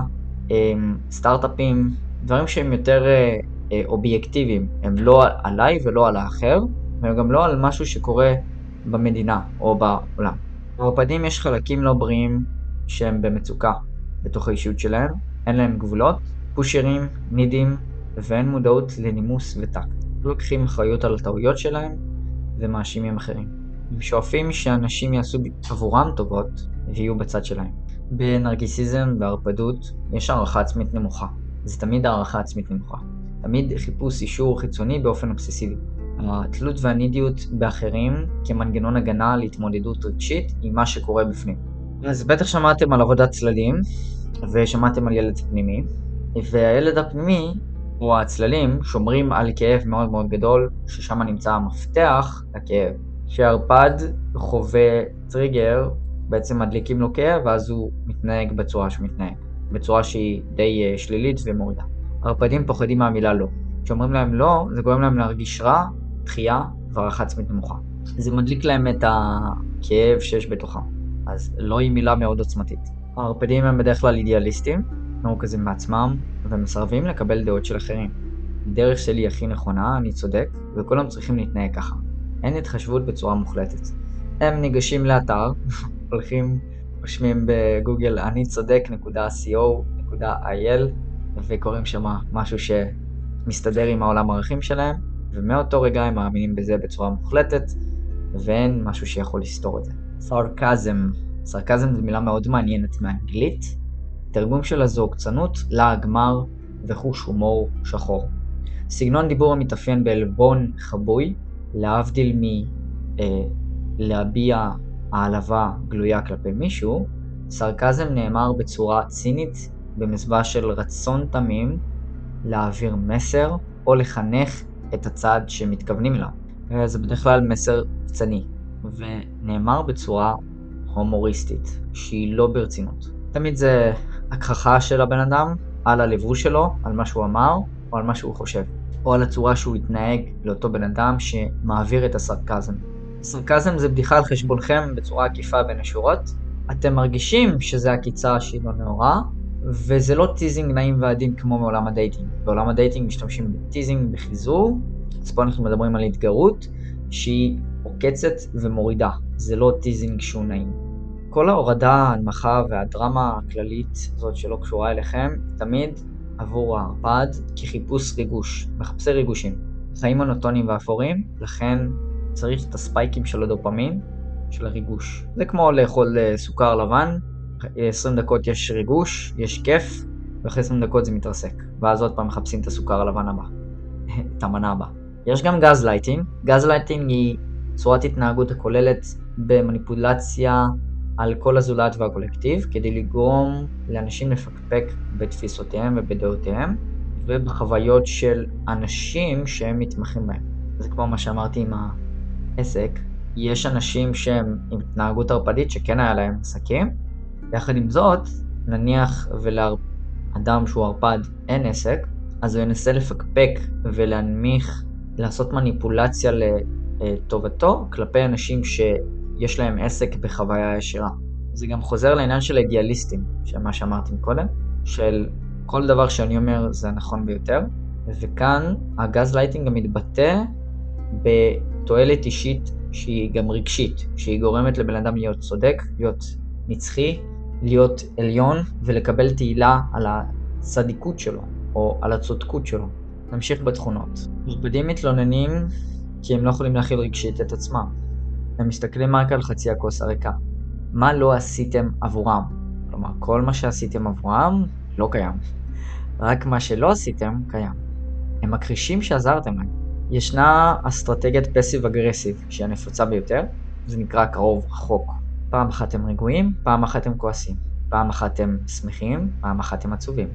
אמ, סטארט-אפים, דברים שהם יותר אה, אה, אובייקטיביים, הם לא עליי ולא על האחר, והם גם לא על משהו שקורה במדינה או בעולם. בערפדים יש חלקים לא בריאים שהם במצוקה בתוך האישיות שלהם, אין להם גבולות, פושרים, נידים, ואין מודעות לנימוס וטקט. לא לוקחים אחריות על הטעויות שלהם ומאשימים אחרים. הם שואפים שאנשים יעשו עבורם טובות ויהיו בצד שלהם. בנרגיסיזם והרפדות יש הערכה עצמית נמוכה. זה תמיד הערכה עצמית נמוכה. תמיד חיפוש אישור חיצוני באופן אובססיבי. התלות והנידיות באחרים כמנגנון הגנה להתמודדות רגשית עם מה שקורה בפנים. אז בטח שמעתם על עבודת צללים, ושמעתם על ילד פנימי, והילד הפנימי, או הצללים, שומרים על כאב מאוד מאוד גדול, ששם נמצא המפתח לכאב. כשהערפד חווה טריגר, בעצם מדליקים לו כאב, ואז הוא מתנהג בצורה שהוא מתנהג. בצורה שהיא די uh, שלילית ומורידה. ערפדים פוחדים מהמילה לא. כשאומרים להם לא, זה גורם להם להרגיש רע, דחייה והערכה עצמית נמוכה. זה מדליק להם את הכאב שיש בתוכם. אז לא היא מילה מאוד עוצמתית. הערפדים הם בדרך כלל אידיאליסטים, מרוכזים בעצמם, ומסרבים לקבל דעות של אחרים. הדרך שלי הכי נכונה, אני צודק, וכולם צריכים להתנהג ככה. אין התחשבות בצורה מוחלטת. הם ניגשים לאתר, [LAUGHS] הולכים, רושמים בגוגל אני צודק.co.il וקוראים שם משהו שמסתדר עם העולם הערכים שלהם, ומאותו רגע הם מאמינים בזה בצורה מוחלטת, ואין משהו שיכול לסתור את זה. סרקזם סרקזם זו מילה מאוד מעניינת מאנגלית. תרגום שלה זו עוקצנות, לעג מר וחוש הומור שחור. סגנון דיבור המתאפיין בעלבון חבוי, להבדיל מלהביע אה, העלבה גלויה כלפי מישהו, סרקזם נאמר בצורה צינית במסווה של רצון תמים להעביר מסר או לחנך את הצד שמתכוונים אליו. זה בדרך כלל מסר קצני, ונאמר בצורה הומוריסטית, שהיא לא ברצינות. תמיד זה הכחכה של הבן אדם על הלבוש שלו, על מה שהוא אמר, או על מה שהוא חושב. או על הצורה שהוא התנהג לאותו בן אדם שמעביר את הסרקזם. סרקזם זה בדיחה על חשבונכם בצורה עקיפה בין השורות. אתם מרגישים שזה עקיצה שהיא לא נאורה, וזה לא teasing נעים ועדין כמו מעולם ה dating. בעולם ה dating משתמשים ב teasing בחיזור, אז פה אנחנו מדברים על התגרות שהיא עוקצת ומורידה. זה לא teasing שהוא נעים. כל ההורדה, ההנמכה והדרמה הכללית הזאת שלא קשורה אליכם, תמיד עבור הערפד כחיפוש ריגוש, מחפשי ריגושים. חיים מונוטונים ואפורים, לכן צריך את הספייקים של הדופמין, של הריגוש. זה כמו לאכול אה, סוכר לבן, 20 דקות יש ריגוש, יש כיף, ואחרי 20 דקות זה מתרסק. ואז עוד פעם מחפשים את הסוכר הלבן הבא, [LAUGHS] את המנה הבאה. יש גם gaslighting, gaslighting היא צורת התנהגות הכוללת במניפולציה על כל הזולת והקולקטיב, כדי לגרום לאנשים לפקפק בתפיסותיהם ובדעותיהם, ובחוויות של אנשים שהם מתמחים בהם. זה כמו מה שאמרתי עם העסק, יש אנשים שהם עם התנהגות ערפדית שכן היה להם עסקים, יחד עם זאת, נניח ולאדם שהוא ערפד אין עסק, אז הוא ינסה לפקפק ולהנמיך, לעשות מניפולציה לטובתו כלפי אנשים שיש להם עסק בחוויה ישירה. זה גם חוזר לעניין של אידיאליסטים, של מה שאמרתי קודם, של כל דבר שאני אומר זה הנכון ביותר, וכאן הגז לייטינג גם מתבטא בתועלת אישית שהיא גם רגשית, שהיא גורמת לבן אדם להיות צודק, להיות נצחי, להיות עליון ולקבל תהילה על הצדיקות שלו, או על הצודקות שלו. נמשיך בתכונות. ערפדים מתלוננים כי הם לא יכולים להכיל רגשית את עצמם. הם מסתכלים רק על חצי הכוס הריקה. מה לא עשיתם עבורם? כלומר, כל מה שעשיתם עבורם לא קיים. רק מה שלא עשיתם קיים. הם מכחישים שעזרתם להם. ישנה אסטרטגיית פסיב אגרסיב, שהיא הנפוצה ביותר, זה נקרא קרוב רחוק. פעם אחת הם רגועים, פעם אחת הם כועסים. פעם אחת הם שמחים, פעם אחת הם עצובים.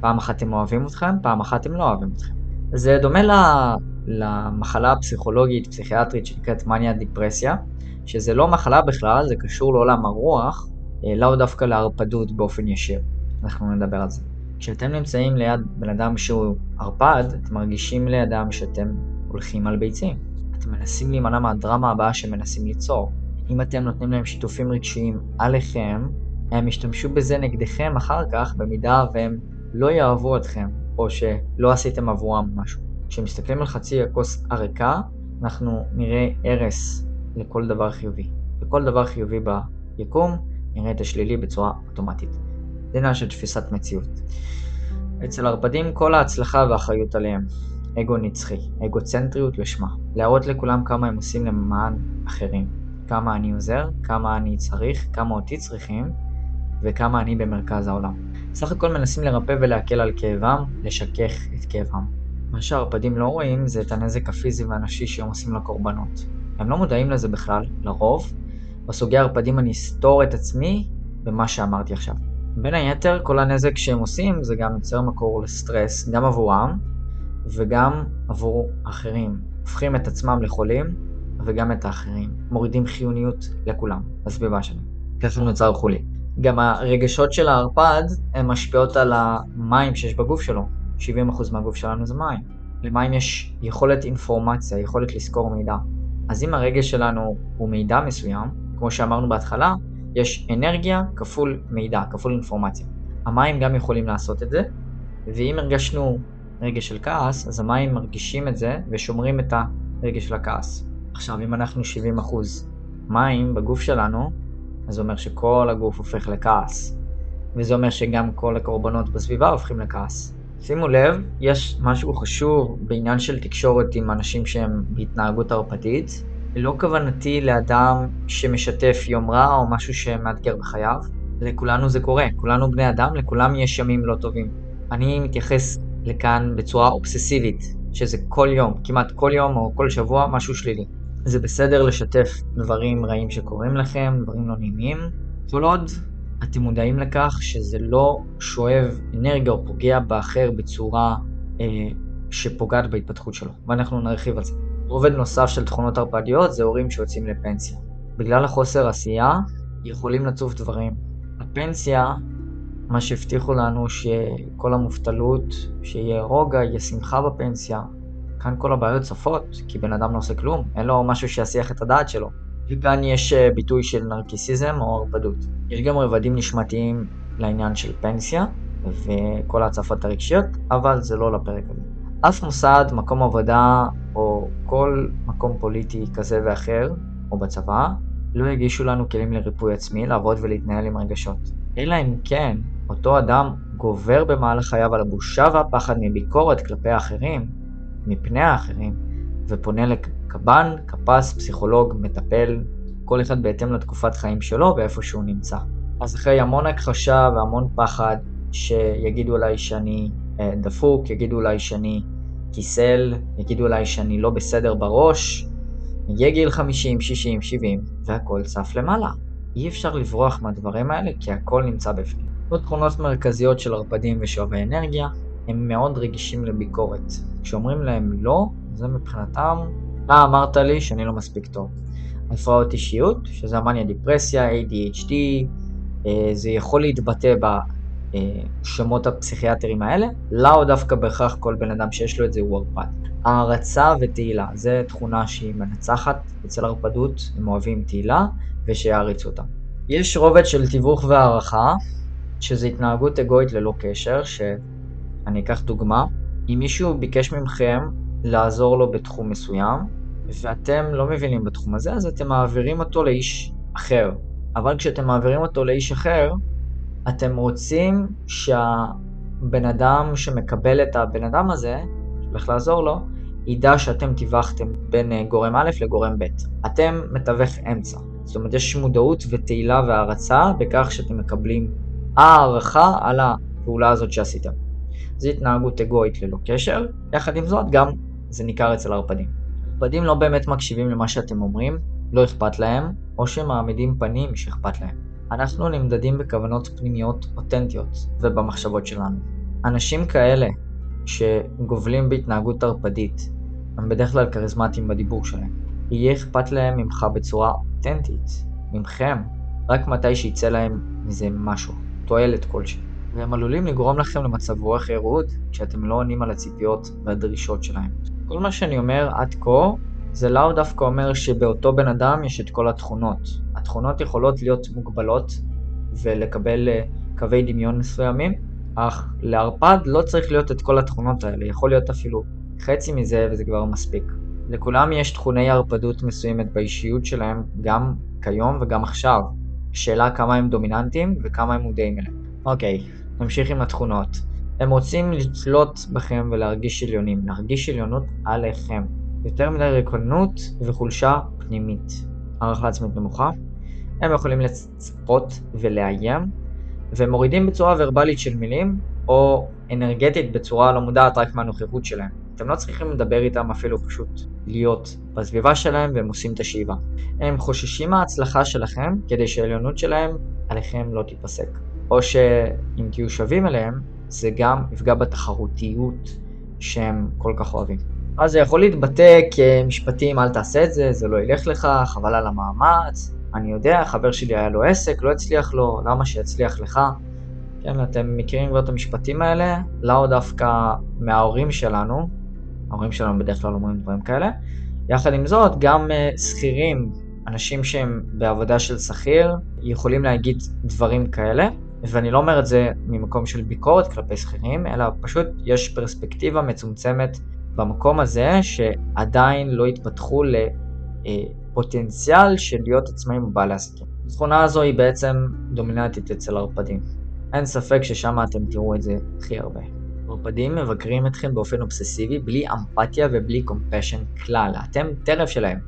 פעם אחת הם אוהבים אתכם, פעם אחת הם לא אוהבים אתכם. זה דומה למחלה הפסיכולוגית, פסיכיאטרית שנקראת מניה דיפרסיה, שזה לא מחלה בכלל, זה קשור לעולם הרוח, אה, לאו דווקא לערפדות באופן ישיר. אנחנו נדבר על זה. כשאתם נמצאים ליד בן אדם שהוא ערפד, אתם מרגישים לידם שאתם הולכים על ביצים. אתם מנסים להימנע מהדרמה הבאה שמנסים ליצור. אם אתם נותנים להם שיתופים רגשיים עליכם, הם ישתמשו בזה נגדכם אחר כך, במידה והם לא יאהבו אתכם, או שלא עשיתם עבורם משהו. כשמסתכלים על חצי הכוס הריקה, אנחנו נראה הרס לכל דבר חיובי. וכל דבר חיובי ביקום נראה את השלילי בצורה אוטומטית. זה עניין של תפיסת מציאות. אצל ערפדים כל ההצלחה והאחריות עליהם. אגו נצחי, אגוצנטריות לשמה. להראות לכולם כמה הם עושים למען אחרים. כמה אני עוזר, כמה אני צריך, כמה אותי צריכים, וכמה אני במרכז העולם. סך הכל מנסים לרפא ולהקל על כאבם, לשכך את כאבם. מה שהערפדים לא רואים זה את הנזק הפיזי והנפשי שהם עושים לקורבנות. הם לא מודעים לזה בכלל, לרוב. בסוגי הערפדים אני אסתור את עצמי במה שאמרתי עכשיו. בין היתר, כל הנזק שהם עושים זה גם יוצר מקור לסטרס, גם עבורם וגם עבור אחרים. הופכים את עצמם לחולים וגם את האחרים. מורידים חיוניות לכולם, בסביבה שלהם. ככה נוצר חולי. גם הרגשות של הערפד הן משפיעות על המים שיש בגוף שלו. 70% מהגוף שלנו זה מים. למים יש יכולת אינפורמציה, יכולת לזכור מידע. אז אם הרגש שלנו הוא מידע מסוים, כמו שאמרנו בהתחלה, יש אנרגיה כפול מידע, כפול אינפורמציה. המים גם יכולים לעשות את זה, ואם הרגשנו רגש של כעס, אז המים מרגישים את זה ושומרים את הרגש של הכעס. עכשיו, אם אנחנו 70% מים בגוף שלנו, אז זה אומר שכל הגוף הופך לכעס. וזה אומר שגם כל הקורבנות בסביבה הופכים לכעס. שימו לב, יש משהו חשוב בעניין של תקשורת עם אנשים שהם בהתנהגות ערפדית. לא כוונתי לאדם שמשתף יום רע או משהו שמאתגר בחייו. לכולנו זה קורה, כולנו בני אדם, לכולם יש ימים לא טובים. אני מתייחס לכאן בצורה אובססיבית, שזה כל יום, כמעט כל יום או כל שבוע, משהו שלילי. זה בסדר לשתף דברים רעים שקורים לכם, דברים לא נעימים, כל עוד אתם מודעים לכך שזה לא שואב אנרגיה או פוגע באחר בצורה אה, שפוגעת בהתפתחות שלו, ואנחנו נרחיב על זה. רובד נוסף של תכונות ערפדיות זה הורים שיוצאים לפנסיה. בגלל החוסר עשייה, יכולים לצוף דברים. הפנסיה, מה שהבטיחו לנו שכל המובטלות, שיהיה רוגע, יהיה שמחה בפנסיה, כאן כל הבעיות צפות, כי בן אדם לא עושה כלום, אין לו משהו שיסיח את הדעת שלו. וכאן יש אה, ביטוי של נרקיסיזם או ערפדות. יש גם רבדים נשמתיים לעניין של פנסיה וכל ההצפות הרגשיות, אבל זה לא לפרק הזה. אף מוסד, מקום עבודה או כל מקום פוליטי כזה ואחר, או בצבא, לא יגישו לנו כלים לריפוי עצמי לעבוד ולהתנהל עם רגשות. אלא אם כן, אותו אדם גובר במהלך חייו על הבושה והפחד מביקורת כלפי האחרים, מפני האחרים, ופונה לקב"ן, קפ"ס, פסיכולוג, מטפל, כל אחד בהתאם לתקופת חיים שלו ואיפה שהוא נמצא. אז אחרי המון הכחשה והמון פחד, שיגידו אולי שאני אה, דפוק, יגידו אולי שאני כיסל, יגידו אולי שאני לא בסדר בראש, יהיה גיל 50, 60, 70, והכל צף למעלה. אי אפשר לברוח מהדברים האלה כי הכל נמצא בפנים. עוד תכונות מרכזיות של ערפדים ושואבי אנרגיה, הם מאוד רגישים לביקורת. כשאומרים להם לא, זה מבחינתם, אתה אמרת לי שאני לא מספיק טוב. הפרעות אישיות, שזה המאניה דיפרסיה, ADHD, אה, זה יכול להתבטא בשמות הפסיכיאטרים האלה, לאו דווקא בהכרח כל בן אדם שיש לו את זה הוא ערפד. הערצה ותהילה, זה תכונה שהיא מנצחת אצל ערפדות, הם אוהבים תהילה ושיעריצו אותם. יש רובד של תיווך והערכה, שזה התנהגות אגואית ללא קשר, שאני אקח דוגמה, אם מישהו ביקש מכם לעזור לו בתחום מסוים, ואתם לא מבינים בתחום הזה, אז אתם מעבירים אותו לאיש אחר. אבל כשאתם מעבירים אותו לאיש אחר, אתם רוצים שהבן אדם שמקבל את הבן אדם הזה, שהולך לעזור לו, ידע שאתם טיווחתם בין אה, גורם א' לגורם ב'. אתם מתווך אמצע. זאת אומרת, יש מודעות ותהילה והערצה בכך שאתם מקבלים הערכה על הפעולה הזאת שעשיתם. זו התנהגות אגואית ללא קשר, יחד עם זאת גם זה ניכר אצל הערפדים. ערפדים לא באמת מקשיבים למה שאתם אומרים, לא אכפת להם, או שמעמידים פנים שאכפת להם. אנחנו נמדדים בכוונות פנימיות אותנטיות ובמחשבות שלנו. אנשים כאלה שגובלים בהתנהגות ערפדית, הם בדרך כלל כריזמטיים בדיבור שלהם. יהיה אכפת להם ממך בצורה אותנטית, ממכם, רק מתי שיצא להם מזה משהו, תועלת כלשהי. והם עלולים לגרום לכם למצב רוח ירוד כשאתם לא עונים על הציפיות והדרישות שלהם. כל מה שאני אומר עד כה זה לאו דווקא אומר שבאותו בן אדם יש את כל התכונות. התכונות יכולות להיות מוגבלות ולקבל אה, קווי דמיון מסוימים, אך לערפד לא צריך להיות את כל התכונות האלה, יכול להיות אפילו חצי מזה וזה כבר מספיק. לכולם יש תכוני ערפדות מסוימת באישיות שלהם, גם כיום וגם עכשיו. שאלה כמה הם דומיננטיים וכמה הם מודעים אליהם. אוקיי, נמשיך עם התכונות. הם רוצים לשלוט בכם ולהרגיש עליונים, להרגיש עליונות עליכם. יותר מדי ריקונות וחולשה פנימית. הערכה עצמית נמוכה. הם יכולים לצפות ולאיים, והם מורידים בצורה ורבלית של מילים, או אנרגטית בצורה לא מודעת רק מהנוכחות שלהם. אתם לא צריכים לדבר איתם אפילו פשוט להיות בסביבה שלהם והם עושים את השאיבה. הם חוששים מההצלחה שלכם כדי שהעליונות שלהם עליכם לא תיפסק. או שאם תהיו שווים אליהם, זה גם יפגע בתחרותיות שהם כל כך אוהבים. אז זה יכול להתבטא כמשפטים אל תעשה את זה, זה לא ילך לך, חבל על המאמץ, אני יודע, חבר שלי היה לו עסק, לא הצליח לו, למה שיצליח לך? כן, אתם מכירים כבר את המשפטים האלה, לאו דווקא מההורים שלנו, ההורים שלנו בדרך כלל אומרים דברים כאלה. יחד עם זאת, גם uh, שכירים, אנשים שהם בעבודה של שכיר, יכולים להגיד דברים כאלה, ואני לא אומר את זה ממקום של ביקורת כלפי שכירים, אלא פשוט יש פרספקטיבה מצומצמת במקום הזה, שעדיין לא התפתחו לפוטנציאל של להיות עצמאים ובעלי עסקים. התכונה הזו היא בעצם דומיננטית אצל ערפדים. אין ספק ששם אתם תראו את זה הכי הרבה. ערפדים מבקרים אתכם באופן אובססיבי, בלי אמפתיה ובלי קומפשן כלל. אתם טרף שלהם.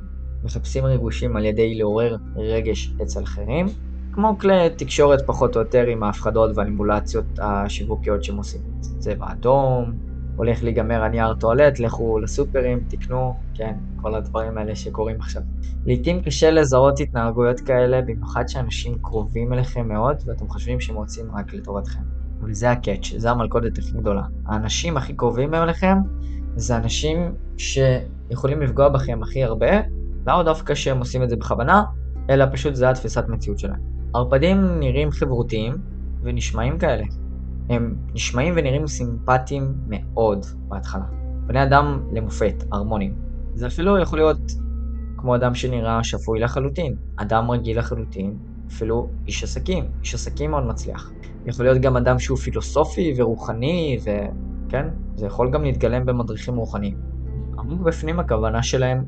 מחפשים ריגושים על ידי לעורר רגש אצל אחרים, כמו כלי תקשורת פחות או יותר עם ההפחדות והניבולציות השיווקיות שהם עושים. צבע אדום, הולך להיגמר הנייר טואלט, לכו לסופרים, תקנו, כן, כל הדברים האלה שקורים עכשיו. לעתים קשה לזהות התנהגויות כאלה, במיוחד שאנשים קרובים אליכם מאוד, ואתם חושבים שהם רוצים רק לטובתכם. וזה הקאץ', זה המלכודת הכי גדולה. האנשים הכי קרובים אליכם, זה אנשים שיכולים לפגוע בכם הכי הרבה, לא דווקא שהם עושים את זה בכוונה, אלא פשוט זה התפיסת מציאות שלהם. ערפדים נראים חברותיים ונשמעים כאלה. הם נשמעים ונראים סימפטיים מאוד בהתחלה. בני אדם למופת, הרמונים. זה אפילו יכול להיות כמו אדם שנראה שפוי לחלוטין, אדם רגיל לחלוטין, אפילו איש עסקים, איש עסקים מאוד מצליח. יכול להיות גם אדם שהוא פילוסופי ורוחני, וכן, זה יכול גם להתגלם במדריכים רוחניים. עמוק בפנים הכוונה שלהם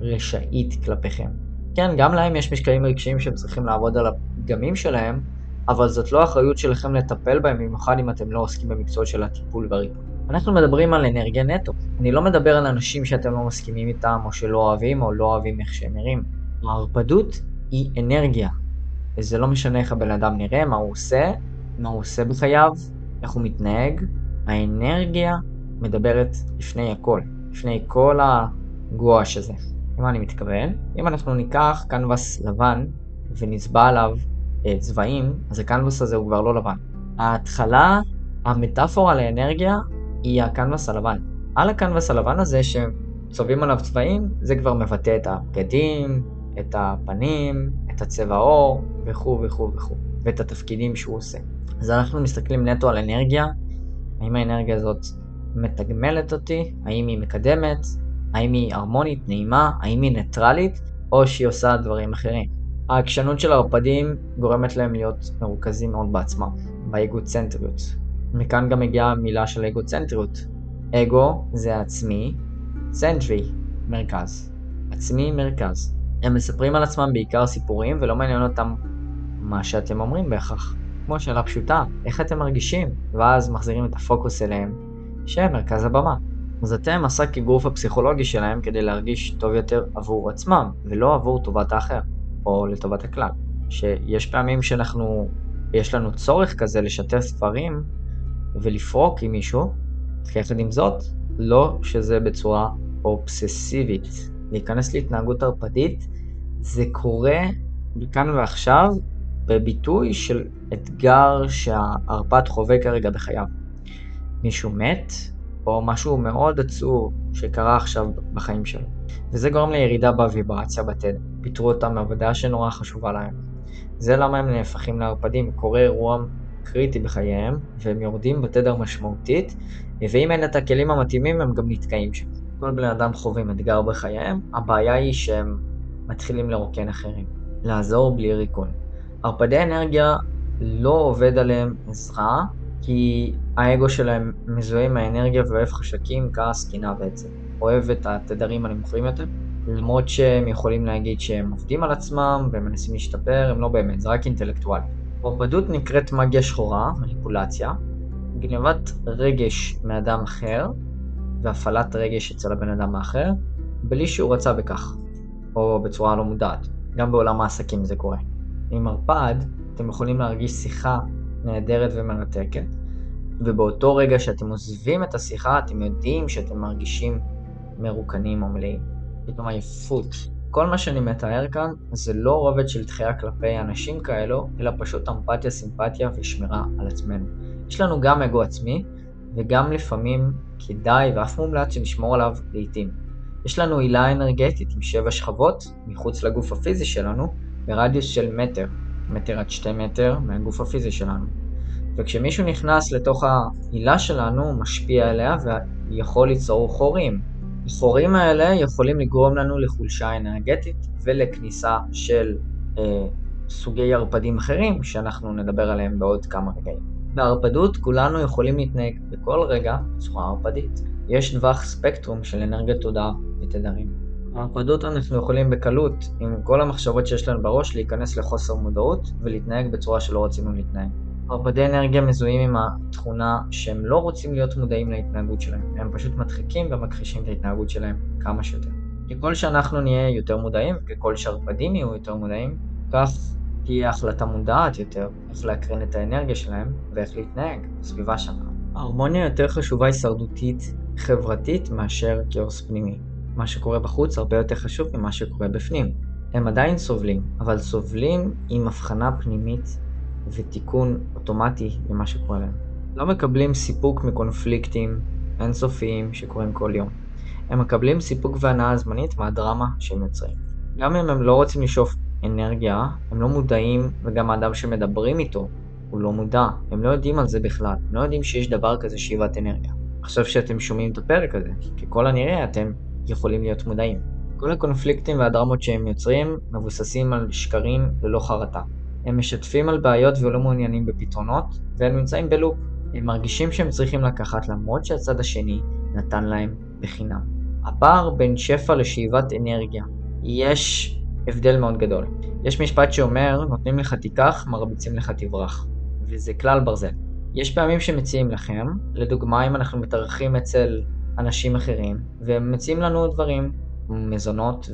רשאית כלפיכם. כן, גם להם יש משקעים רגשיים שהם צריכים לעבוד על הפגמים שלהם, אבל זאת לא אחריות שלכם לטפל בהם, במיוחד אם אתם לא עוסקים במקצועות של הטיפול והריפוי. אנחנו מדברים על אנרגיה נטו. אני לא מדבר על אנשים שאתם לא מסכימים איתם, או שלא אוהבים, או לא אוהבים איך שהם נראים. הערפדות היא אנרגיה. וזה לא משנה איך הבן אדם נראה, מה הוא עושה, מה הוא עושה בחייו, איך הוא מתנהג. האנרגיה מדברת לפני הכל, לפני כל הגואש הזה. למה אני מתכוון? אם אנחנו ניקח קנבס לבן ונצבע עליו צבעים, אז הקנבס הזה הוא כבר לא לבן. ההתחלה, המטאפורה לאנרגיה, היא הקנבס הלבן. על הקנבס הלבן הזה שצובעים עליו צבעים, זה כבר מבטא את הבגדים, את הפנים, את הצבע העור, וכו' וכו' וכו', ואת התפקידים שהוא עושה. אז אנחנו מסתכלים נטו על אנרגיה, האם האנרגיה הזאת מתגמלת אותי, האם היא מקדמת, האם היא הרמונית, נעימה, האם היא ניטרלית, או שהיא עושה דברים אחרים. העקשנות של הערפדים גורמת להם להיות מרוכזים מאוד בעצמם, באגוצנטריות. מכאן גם מגיעה המילה של אגוצנטריות. אגו זה עצמי, צנטרי, מרכז. עצמי, מרכז. הם מספרים על עצמם בעיקר סיפורים ולא מעניין אותם מה שאתם אומרים בהכרח. כמו שאלה פשוטה, איך אתם מרגישים? ואז מחזירים את הפוקוס אליהם, שהם מרכז הבמה. אז אתם עשה כגוף הפסיכולוגי שלהם כדי להרגיש טוב יותר עבור עצמם, ולא עבור טובת האחר, או לטובת הכלל. שיש פעמים שאנחנו, יש לנו צורך כזה לשתף ספרים ולפרוק עם מישהו, יחד עם זאת, לא שזה בצורה אובססיבית. להיכנס להתנהגות ערפדית, זה קורה מכאן ועכשיו בביטוי של אתגר שהערפד חווה כרגע בחייו. מישהו מת, או משהו מאוד עצוב שקרה עכשיו בחיים שלו. וזה גורם לירידה בוויברציה בתדר. פיטרו אותם מעבודה שנורא חשובה להם. זה למה הם נהפכים לערפדים, קורה אירוע קריטי בחייהם, והם יורדים בתדר משמעותית, ואם אין את הכלים המתאימים הם גם נתקעים שם. כל בני אדם חווים אתגר בחייהם, הבעיה היא שהם מתחילים לרוקן אחרים. לעזור בלי ריקון. ערפדי אנרגיה לא עובד עליהם עזרה, כי האגו שלהם מזוהה עם האנרגיה ואוהב חשקים, כעס, קינה בעצם. אוהב את התדרים הנמוכים יותר, למרות שהם יכולים להגיד שהם עובדים על עצמם והם מנסים להשתפר, הם לא באמת, זה רק אינטלקטואלי. ערפדות נקראת מגיה שחורה, מניפולציה, גנבת רגש מאדם אחר והפעלת רגש אצל הבן אדם האחר בלי שהוא רצה בכך, או בצורה לא מודעת. גם בעולם העסקים זה קורה. עם ערפד אתם יכולים להרגיש שיחה נהדרת ומרתקת, ובאותו רגע שאתם עוזבים את השיחה אתם יודעים שאתם מרגישים מרוקנים או מלאים. פתאום עייפות. כל מה שאני מתאר כאן זה לא רובד של דחייה כלפי אנשים כאלו, אלא פשוט אמפתיה, סימפתיה ושמירה על עצמנו. יש לנו גם אגו עצמי, וגם לפעמים כדאי ואף מומלץ שנשמור עליו לעיתים. יש לנו עילה אנרגטית עם שבע שכבות מחוץ לגוף הפיזי שלנו, ברדיוס של מטר, מטר עד שתי מטר מהגוף הפיזי שלנו. וכשמישהו נכנס לתוך העילה שלנו, הוא משפיע עליה ויכול ליצור חורים. החורים האלה יכולים לגרום לנו לחולשה אנרגטית ולכניסה של אה, סוגי ערפדים אחרים, שאנחנו נדבר עליהם בעוד כמה רגעים. בערפדות כולנו יכולים להתנהג בכל רגע בצורה ערפדית. יש טווח ספקטרום של אנרגיית תודעה ותדרים. בערפדות אנחנו יכולים בקלות, עם כל המחשבות שיש לנו בראש, להיכנס לחוסר מודעות ולהתנהג בצורה שלא רצינו להתנהג. ערפדי אנרגיה מזוהים עם התכונה שהם לא רוצים להיות מודעים להתנהגות שלהם, הם פשוט מדחיקים ומכחישים את ההתנהגות שלהם כמה שיותר. ככל שאנחנו נהיה יותר מודעים, ככל שערפדים יהיו יותר מודעים, כך תהיה החלטה מודעת יותר איך להקרין את האנרגיה שלהם ואיך להתנהג בסביבה שלנו. ההרמוניה יותר חשובה הישרדותית חברתית מאשר כאוס פנימי. מה שקורה בחוץ הרבה יותר חשוב ממה שקורה בפנים. הם עדיין סובלים, אבל סובלים עם הבחנה פנימית ותיקון אוטומטי למה שקורה להם. לא מקבלים סיפוק מקונפליקטים אינסופיים שקורים כל יום. הם מקבלים סיפוק והנאה זמנית מהדרמה שהם יוצרים. גם אם הם לא רוצים לשאוף אנרגיה, הם לא מודעים, וגם האדם שמדברים איתו הוא לא מודע. הם לא יודעים על זה בכלל. הם לא יודעים שיש דבר כזה שאיבת אנרגיה. עכשיו שאתם שומעים את הפרק הזה, ככל הנראה אתם יכולים להיות מודעים. כל הקונפליקטים והדרמות שהם יוצרים מבוססים על שקרים ללא חרטה. הם משתפים על בעיות ולא מעוניינים בפתרונות, והם נמצאים בלופ. הם מרגישים שהם צריכים לקחת למרות שהצד השני נתן להם בחינם. הפער בין שפע לשאיבת אנרגיה. יש הבדל מאוד גדול. יש משפט שאומר, נותנים לך תיקח, מרביצים לך תברח. וזה כלל ברזל. יש פעמים שמציעים לכם, לדוגמה אם אנחנו מתארחים אצל אנשים אחרים, והם מציעים לנו דברים, מזונות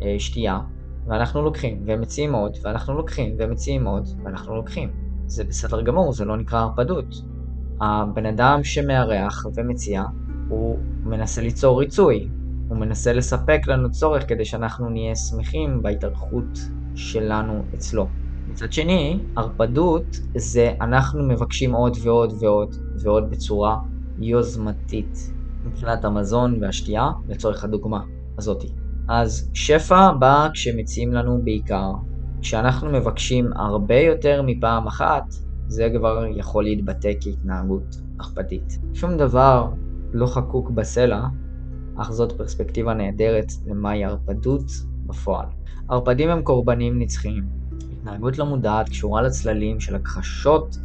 ושתייה, ואנחנו לוקחים, והם מציעים עוד, ואנחנו לוקחים, והם מציעים עוד, ואנחנו לוקחים. זה בסדר גמור, זה לא נקרא הרפדות. הבן אדם שמארח ומציע, הוא מנסה ליצור ריצוי, הוא מנסה לספק לנו צורך כדי שאנחנו נהיה שמחים בהתארחות שלנו אצלו. מצד שני, הרפדות זה אנחנו מבקשים עוד ועוד ועוד ועוד בצורה יוזמתית מבחינת המזון והשתייה לצורך הדוגמה הזאתי. אז שפע בא כשמציעים לנו בעיקר. כשאנחנו מבקשים הרבה יותר מפעם אחת, זה כבר יכול להתבטא כהתנהגות הרפדית. שום דבר לא חקוק בסלע, אך זאת פרספקטיבה נהדרת למהי הרפדות בפועל. ערפדים הם קורבנים נצחיים. התנהגות לא מודעת קשורה לצללים של הכחשות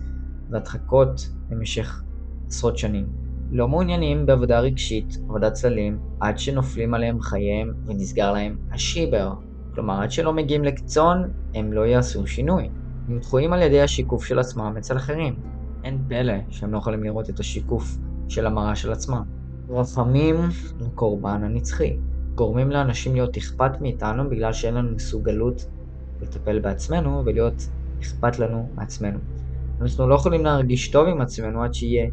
והדחקות במשך עשרות שנים. לא מעוניינים בעבודה רגשית, עבודת צללים, עד שנופלים עליהם חייהם ונסגר להם השיבר. כלומר, עד שלא מגיעים לקצון, הם לא יעשו שינוי. הם דחויים על ידי השיקוף של עצמם אצל אחרים. אין פלא שהם לא יכולים לראות את השיקוף של המראה של עצמם. רחמים לקורבן הנצחי. גורמים לאנשים להיות אכפת מאיתנו בגלל שאין לנו מסוגלות לטפל בעצמנו ולהיות אכפת לנו מעצמנו. אנחנו לא יכולים להרגיש טוב עם עצמנו עד שיהיה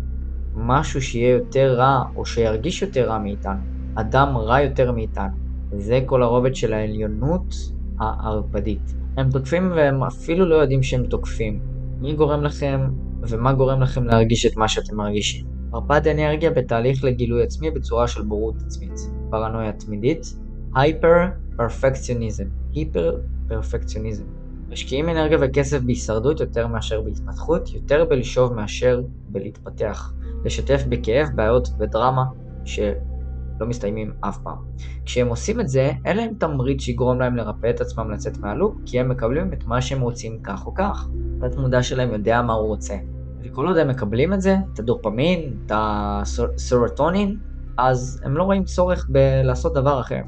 משהו שיהיה יותר רע או שירגיש יותר רע מאיתנו. אדם רע יותר מאיתנו. זה כל הרובד של העליונות הערפדית. הם תוקפים והם אפילו לא יודעים שהם תוקפים. מי גורם לכם ומה גורם לכם להרגיש את מה שאתם מרגישים? מרפאת אנרגיה בתהליך לגילוי עצמי בצורה של בורות עצמית. פרנויה תמידית, הייפר פרפקציוניזם. היפר פרפקציוניזם. משקיעים אנרגיה וכסף בהישרדות יותר מאשר בהתפתחות, יותר בלשוב מאשר בלהתפתח. לשתף בכאב, בעיות ודרמה שלא מסתיימים אף פעם. כשהם עושים את זה, אין להם תמריץ שיגרום להם לרפא את עצמם לצאת מהלופ, כי הם מקבלים את מה שהם רוצים כך או כך. התת מודע שלהם יודע מה הוא רוצה. וכל עוד הם מקבלים את זה, את הדופמין, את הסרוטונין, אז הם לא רואים צורך בלעשות דבר אחר.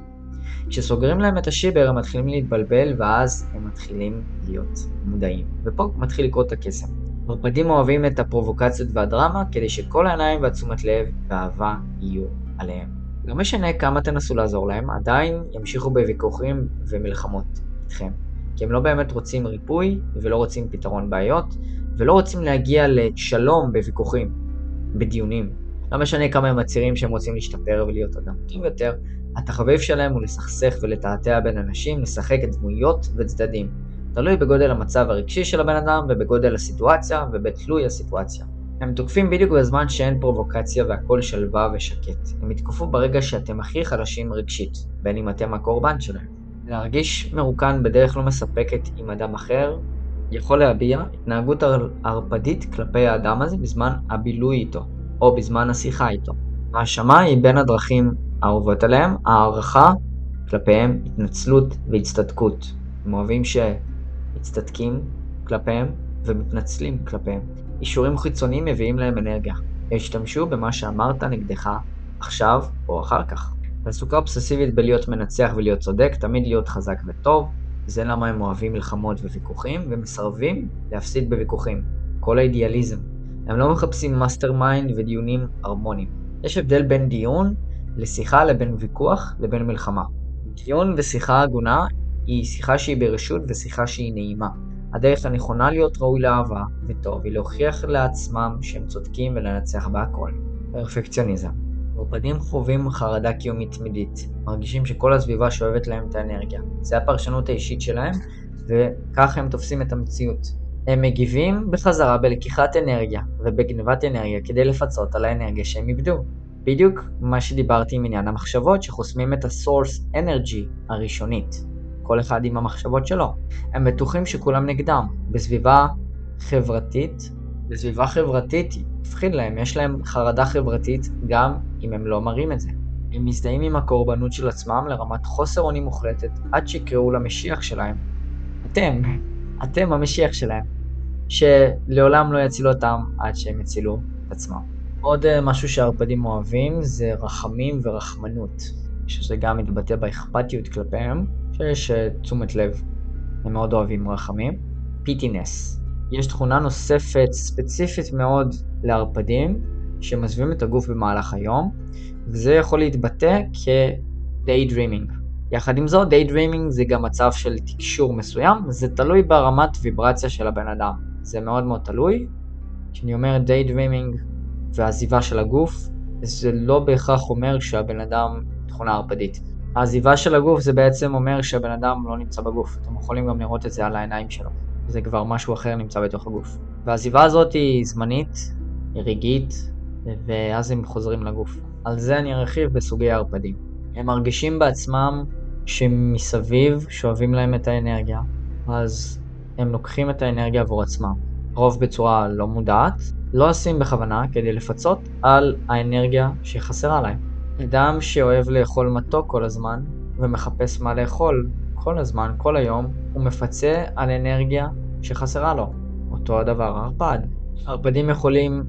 כשסוגרים להם את השיבר הם מתחילים להתבלבל ואז הם מתחילים להיות מודעים. ופה מתחיל לקרות הקסם. ערפדים אוהבים את הפרובוקציות והדרמה כדי שכל העיניים והתשומת לב והאהבה יהיו עליהם. לא משנה כמה תנסו לעזור להם, עדיין ימשיכו בוויכוחים ומלחמות איתכם. כי הם לא באמת רוצים ריפוי ולא רוצים פתרון בעיות ולא רוצים להגיע לשלום בוויכוחים, בדיונים. לא משנה כמה הם מצהירים שהם רוצים להשתפר ולהיות אדם טוב יותר, התחביב שלהם הוא לסכסך ולתעתע בין אנשים, לשחק דמויות וצדדים. תלוי בגודל המצב הרגשי של הבן אדם ובגודל הסיטואציה ובתלוי הסיטואציה. הם תוקפים בדיוק בזמן שאין פרובוקציה והכל שלווה ושקט. הם יתקפו ברגע שאתם הכי חלשים רגשית, בין אם אתם הקורבן שלהם. להרגיש מרוקן בדרך לא מספקת עם אדם אחר, יכול להביע התנהגות ערפדית כלפי האדם הזה בזמן הבילוי איתו, או בזמן השיחה איתו. האשמה היא בין הדרכים האהובות עליהם, הערכה כלפיהם, התנצלות והצטדקות. הם אוהבים שמצטדקים כלפיהם ומתנצלים כלפיהם. אישורים חיצוניים מביאים להם אנרגיה. השתמשו במה שאמרת נגדך עכשיו או אחר כך. ועסוקה אובססיבית בלהיות מנצח ולהיות צודק, תמיד להיות חזק וטוב, זה למה הם אוהבים מלחמות וויכוחים, ומסרבים להפסיד בוויכוחים. כל האידיאליזם. הם לא מחפשים mastermind ודיונים הרמוניים. יש הבדל בין דיון לשיחה לבין ויכוח לבין מלחמה. דיון ושיחה הגונה היא שיחה שהיא ברשות ושיחה שהיא נעימה. הדרך הנכונה להיות ראוי לאהבה וטוב היא להוכיח לעצמם שהם צודקים ולנצח בהכל. פרפקציוניזם עורפדים חווים חרדה קיומית תמידית, מרגישים שכל הסביבה שואבת להם את האנרגיה. זה הפרשנות האישית שלהם, וככה הם תופסים את המציאות. הם מגיבים בחזרה בלקיחת אנרגיה ובגנבת אנרגיה כדי לפצות על האנרגיה שהם איבדו. בדיוק מה שדיברתי עם עניין המחשבות שחוסמים את ה-source energy הראשונית. כל אחד עם המחשבות שלו. הם בטוחים שכולם נגדם. בסביבה חברתית, בסביבה חברתית מפחיד להם, יש להם חרדה חברתית גם אם הם לא מראים את זה. הם מזדהים עם הקורבנות של עצמם לרמת חוסר אונים מוחלטת עד שיקראו למשיח שלהם. אתם, אתם המשיח שלהם, שלעולם לא יצילו אותם עד שהם יצילו את עצמם. עוד אה, משהו שהערפדים אוהבים זה רחמים ורחמנות, שזה גם מתבטא באכפתיות כלפיהם, שיש תשומת לב, הם מאוד אוהבים רחמים. פיטינס, יש תכונה נוספת ספציפית מאוד לערפדים, שמסבים את הגוף במהלך היום, וזה יכול להתבטא כ-daydreaming. יחד עם זאת, daydreaming זה גם מצב של תקשור מסוים, זה תלוי ברמת ויברציה של הבן אדם. זה מאוד מאוד תלוי. כשאני אומר daydreaming ועזיבה של הגוף, זה לא בהכרח אומר שהבן אדם תכונה ערפדית. העזיבה של הגוף זה בעצם אומר שהבן אדם לא נמצא בגוף. אתם יכולים גם לראות את זה על העיניים שלו. זה כבר משהו אחר נמצא בתוך הגוף. והעזיבה הזאת היא זמנית, היא רגעית, ואז הם חוזרים לגוף. על זה אני ארחיב בסוגי הערפדים. הם מרגישים בעצמם שמסביב שואבים להם את האנרגיה, אז הם לוקחים את האנרגיה עבור עצמם. רוב בצורה לא מודעת, לא עושים בכוונה כדי לפצות על האנרגיה שחסרה להם. אדם שאוהב לאכול מתוק כל הזמן ומחפש מה לאכול כל הזמן, כל היום, הוא מפצה על אנרגיה שחסרה לו. אותו הדבר ערפד. ערפדים יכולים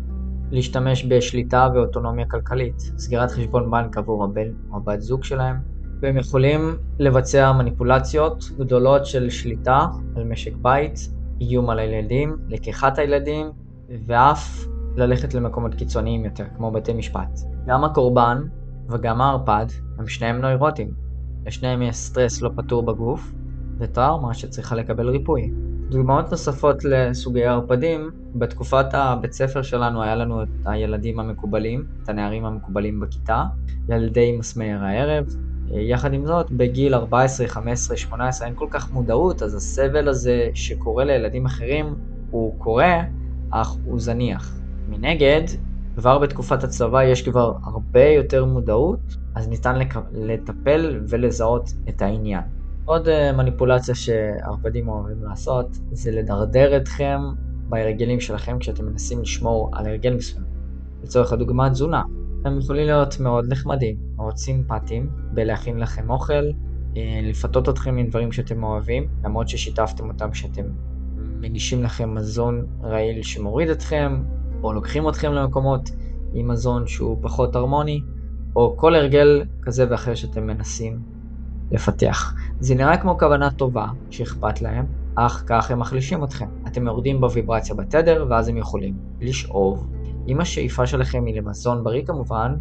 להשתמש בשליטה ואוטונומיה כלכלית, סגירת חשבון בנק עבור הבן או הבת זוג שלהם, והם יכולים לבצע מניפולציות גדולות של שליטה על משק בית, איום על הילדים, לקיחת הילדים, ואף ללכת למקומות קיצוניים יותר, כמו בתי משפט. גם הקורבן וגם הערפד הם שניהם נוירוטים, לשניהם יש סטרס לא פתור בגוף, וטראומה שצריכה לקבל ריפוי. דוגמאות נוספות לסוגי ערפדים, בתקופת הבית ספר שלנו היה לנו את הילדים המקובלים, את הנערים המקובלים בכיתה, ילדי מסמר הערב. יחד עם זאת, בגיל 14, 15, 18 אין כל כך מודעות, אז הסבל הזה שקורה לילדים אחרים הוא קורה, אך הוא זניח. מנגד, כבר בתקופת הצבא יש כבר הרבה יותר מודעות, אז ניתן לטפל ולזהות את העניין. עוד אה, מניפולציה שערפדים אוהבים לעשות, זה לדרדר אתכם בהרגלים שלכם כשאתם מנסים לשמור על הרגל מסוים. לצורך הדוגמה תזונה. הם יכולים להיות מאוד נחמדים, מאוד סימפטיים, בלהכין לכם אוכל, אה, לפתות אתכם עם דברים שאתם אוהבים, למרות ששיתפתם אותם שאתם מגישים לכם מזון רעיל שמוריד אתכם, או לוקחים אתכם למקומות עם מזון שהוא פחות הרמוני, או כל הרגל כזה ואחר שאתם מנסים לפתח. זה נראה כמו כוונה טובה, שאכפת להם, אך כך הם מחלישים אתכם. אתם יורדים בוויברציה בתדר, ואז הם יכולים לשאוב. אם השאיפה שלכם היא למזון בריא כמובן,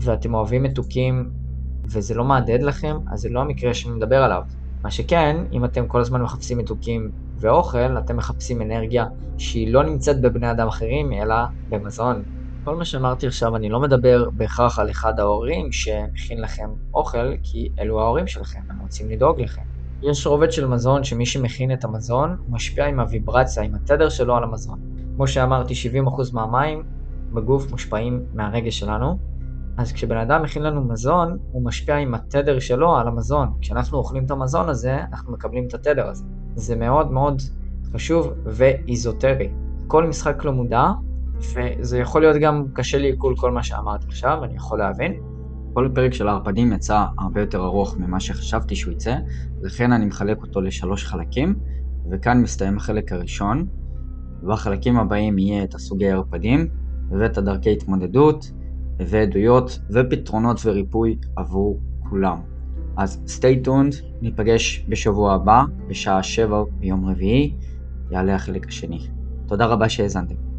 ואתם אוהבים מתוקים וזה לא מהדהד לכם, אז זה לא המקרה שאני מדבר עליו. מה שכן, אם אתם כל הזמן מחפשים מתוקים ואוכל, אתם מחפשים אנרגיה שהיא לא נמצאת בבני אדם אחרים, אלא במזון. כל מה שאמרתי עכשיו, אני לא מדבר בהכרח על אחד ההורים שמכין לכם אוכל, כי אלו ההורים שלכם, הם רוצים לדאוג לכם. יש רובד של מזון שמי שמכין את המזון משפיע עם הוויברציה, עם התדר שלו על המזון. כמו שאמרתי, 70% מהמים בגוף מושפעים מהרגש שלנו, אז כשבן אדם מכין לנו מזון, הוא משפיע עם התדר שלו על המזון. כשאנחנו אוכלים את המזון הזה, אנחנו מקבלים את התדר הזה. זה מאוד מאוד חשוב ואיזוטרי. כל משחק לא מודע, וזה יכול להיות גם קשה לעיכול כל מה שאמרתי עכשיו, אני יכול להבין. כל פרק של הערפדים יצא הרבה יותר ארוך ממה שחשבתי שהוא יצא, לכן אני מחלק אותו לשלוש חלקים, וכאן מסתיים החלק הראשון. בחלקים הבאים יהיה את הסוגי הערפדים, ואת הדרכי התמודדות, ועדויות ופתרונות וריפוי עבור כולם. אז stay tuned, ניפגש בשבוע הבא, בשעה 7 ביום רביעי, יעלה החלק השני. תודה רבה שהאזנתם.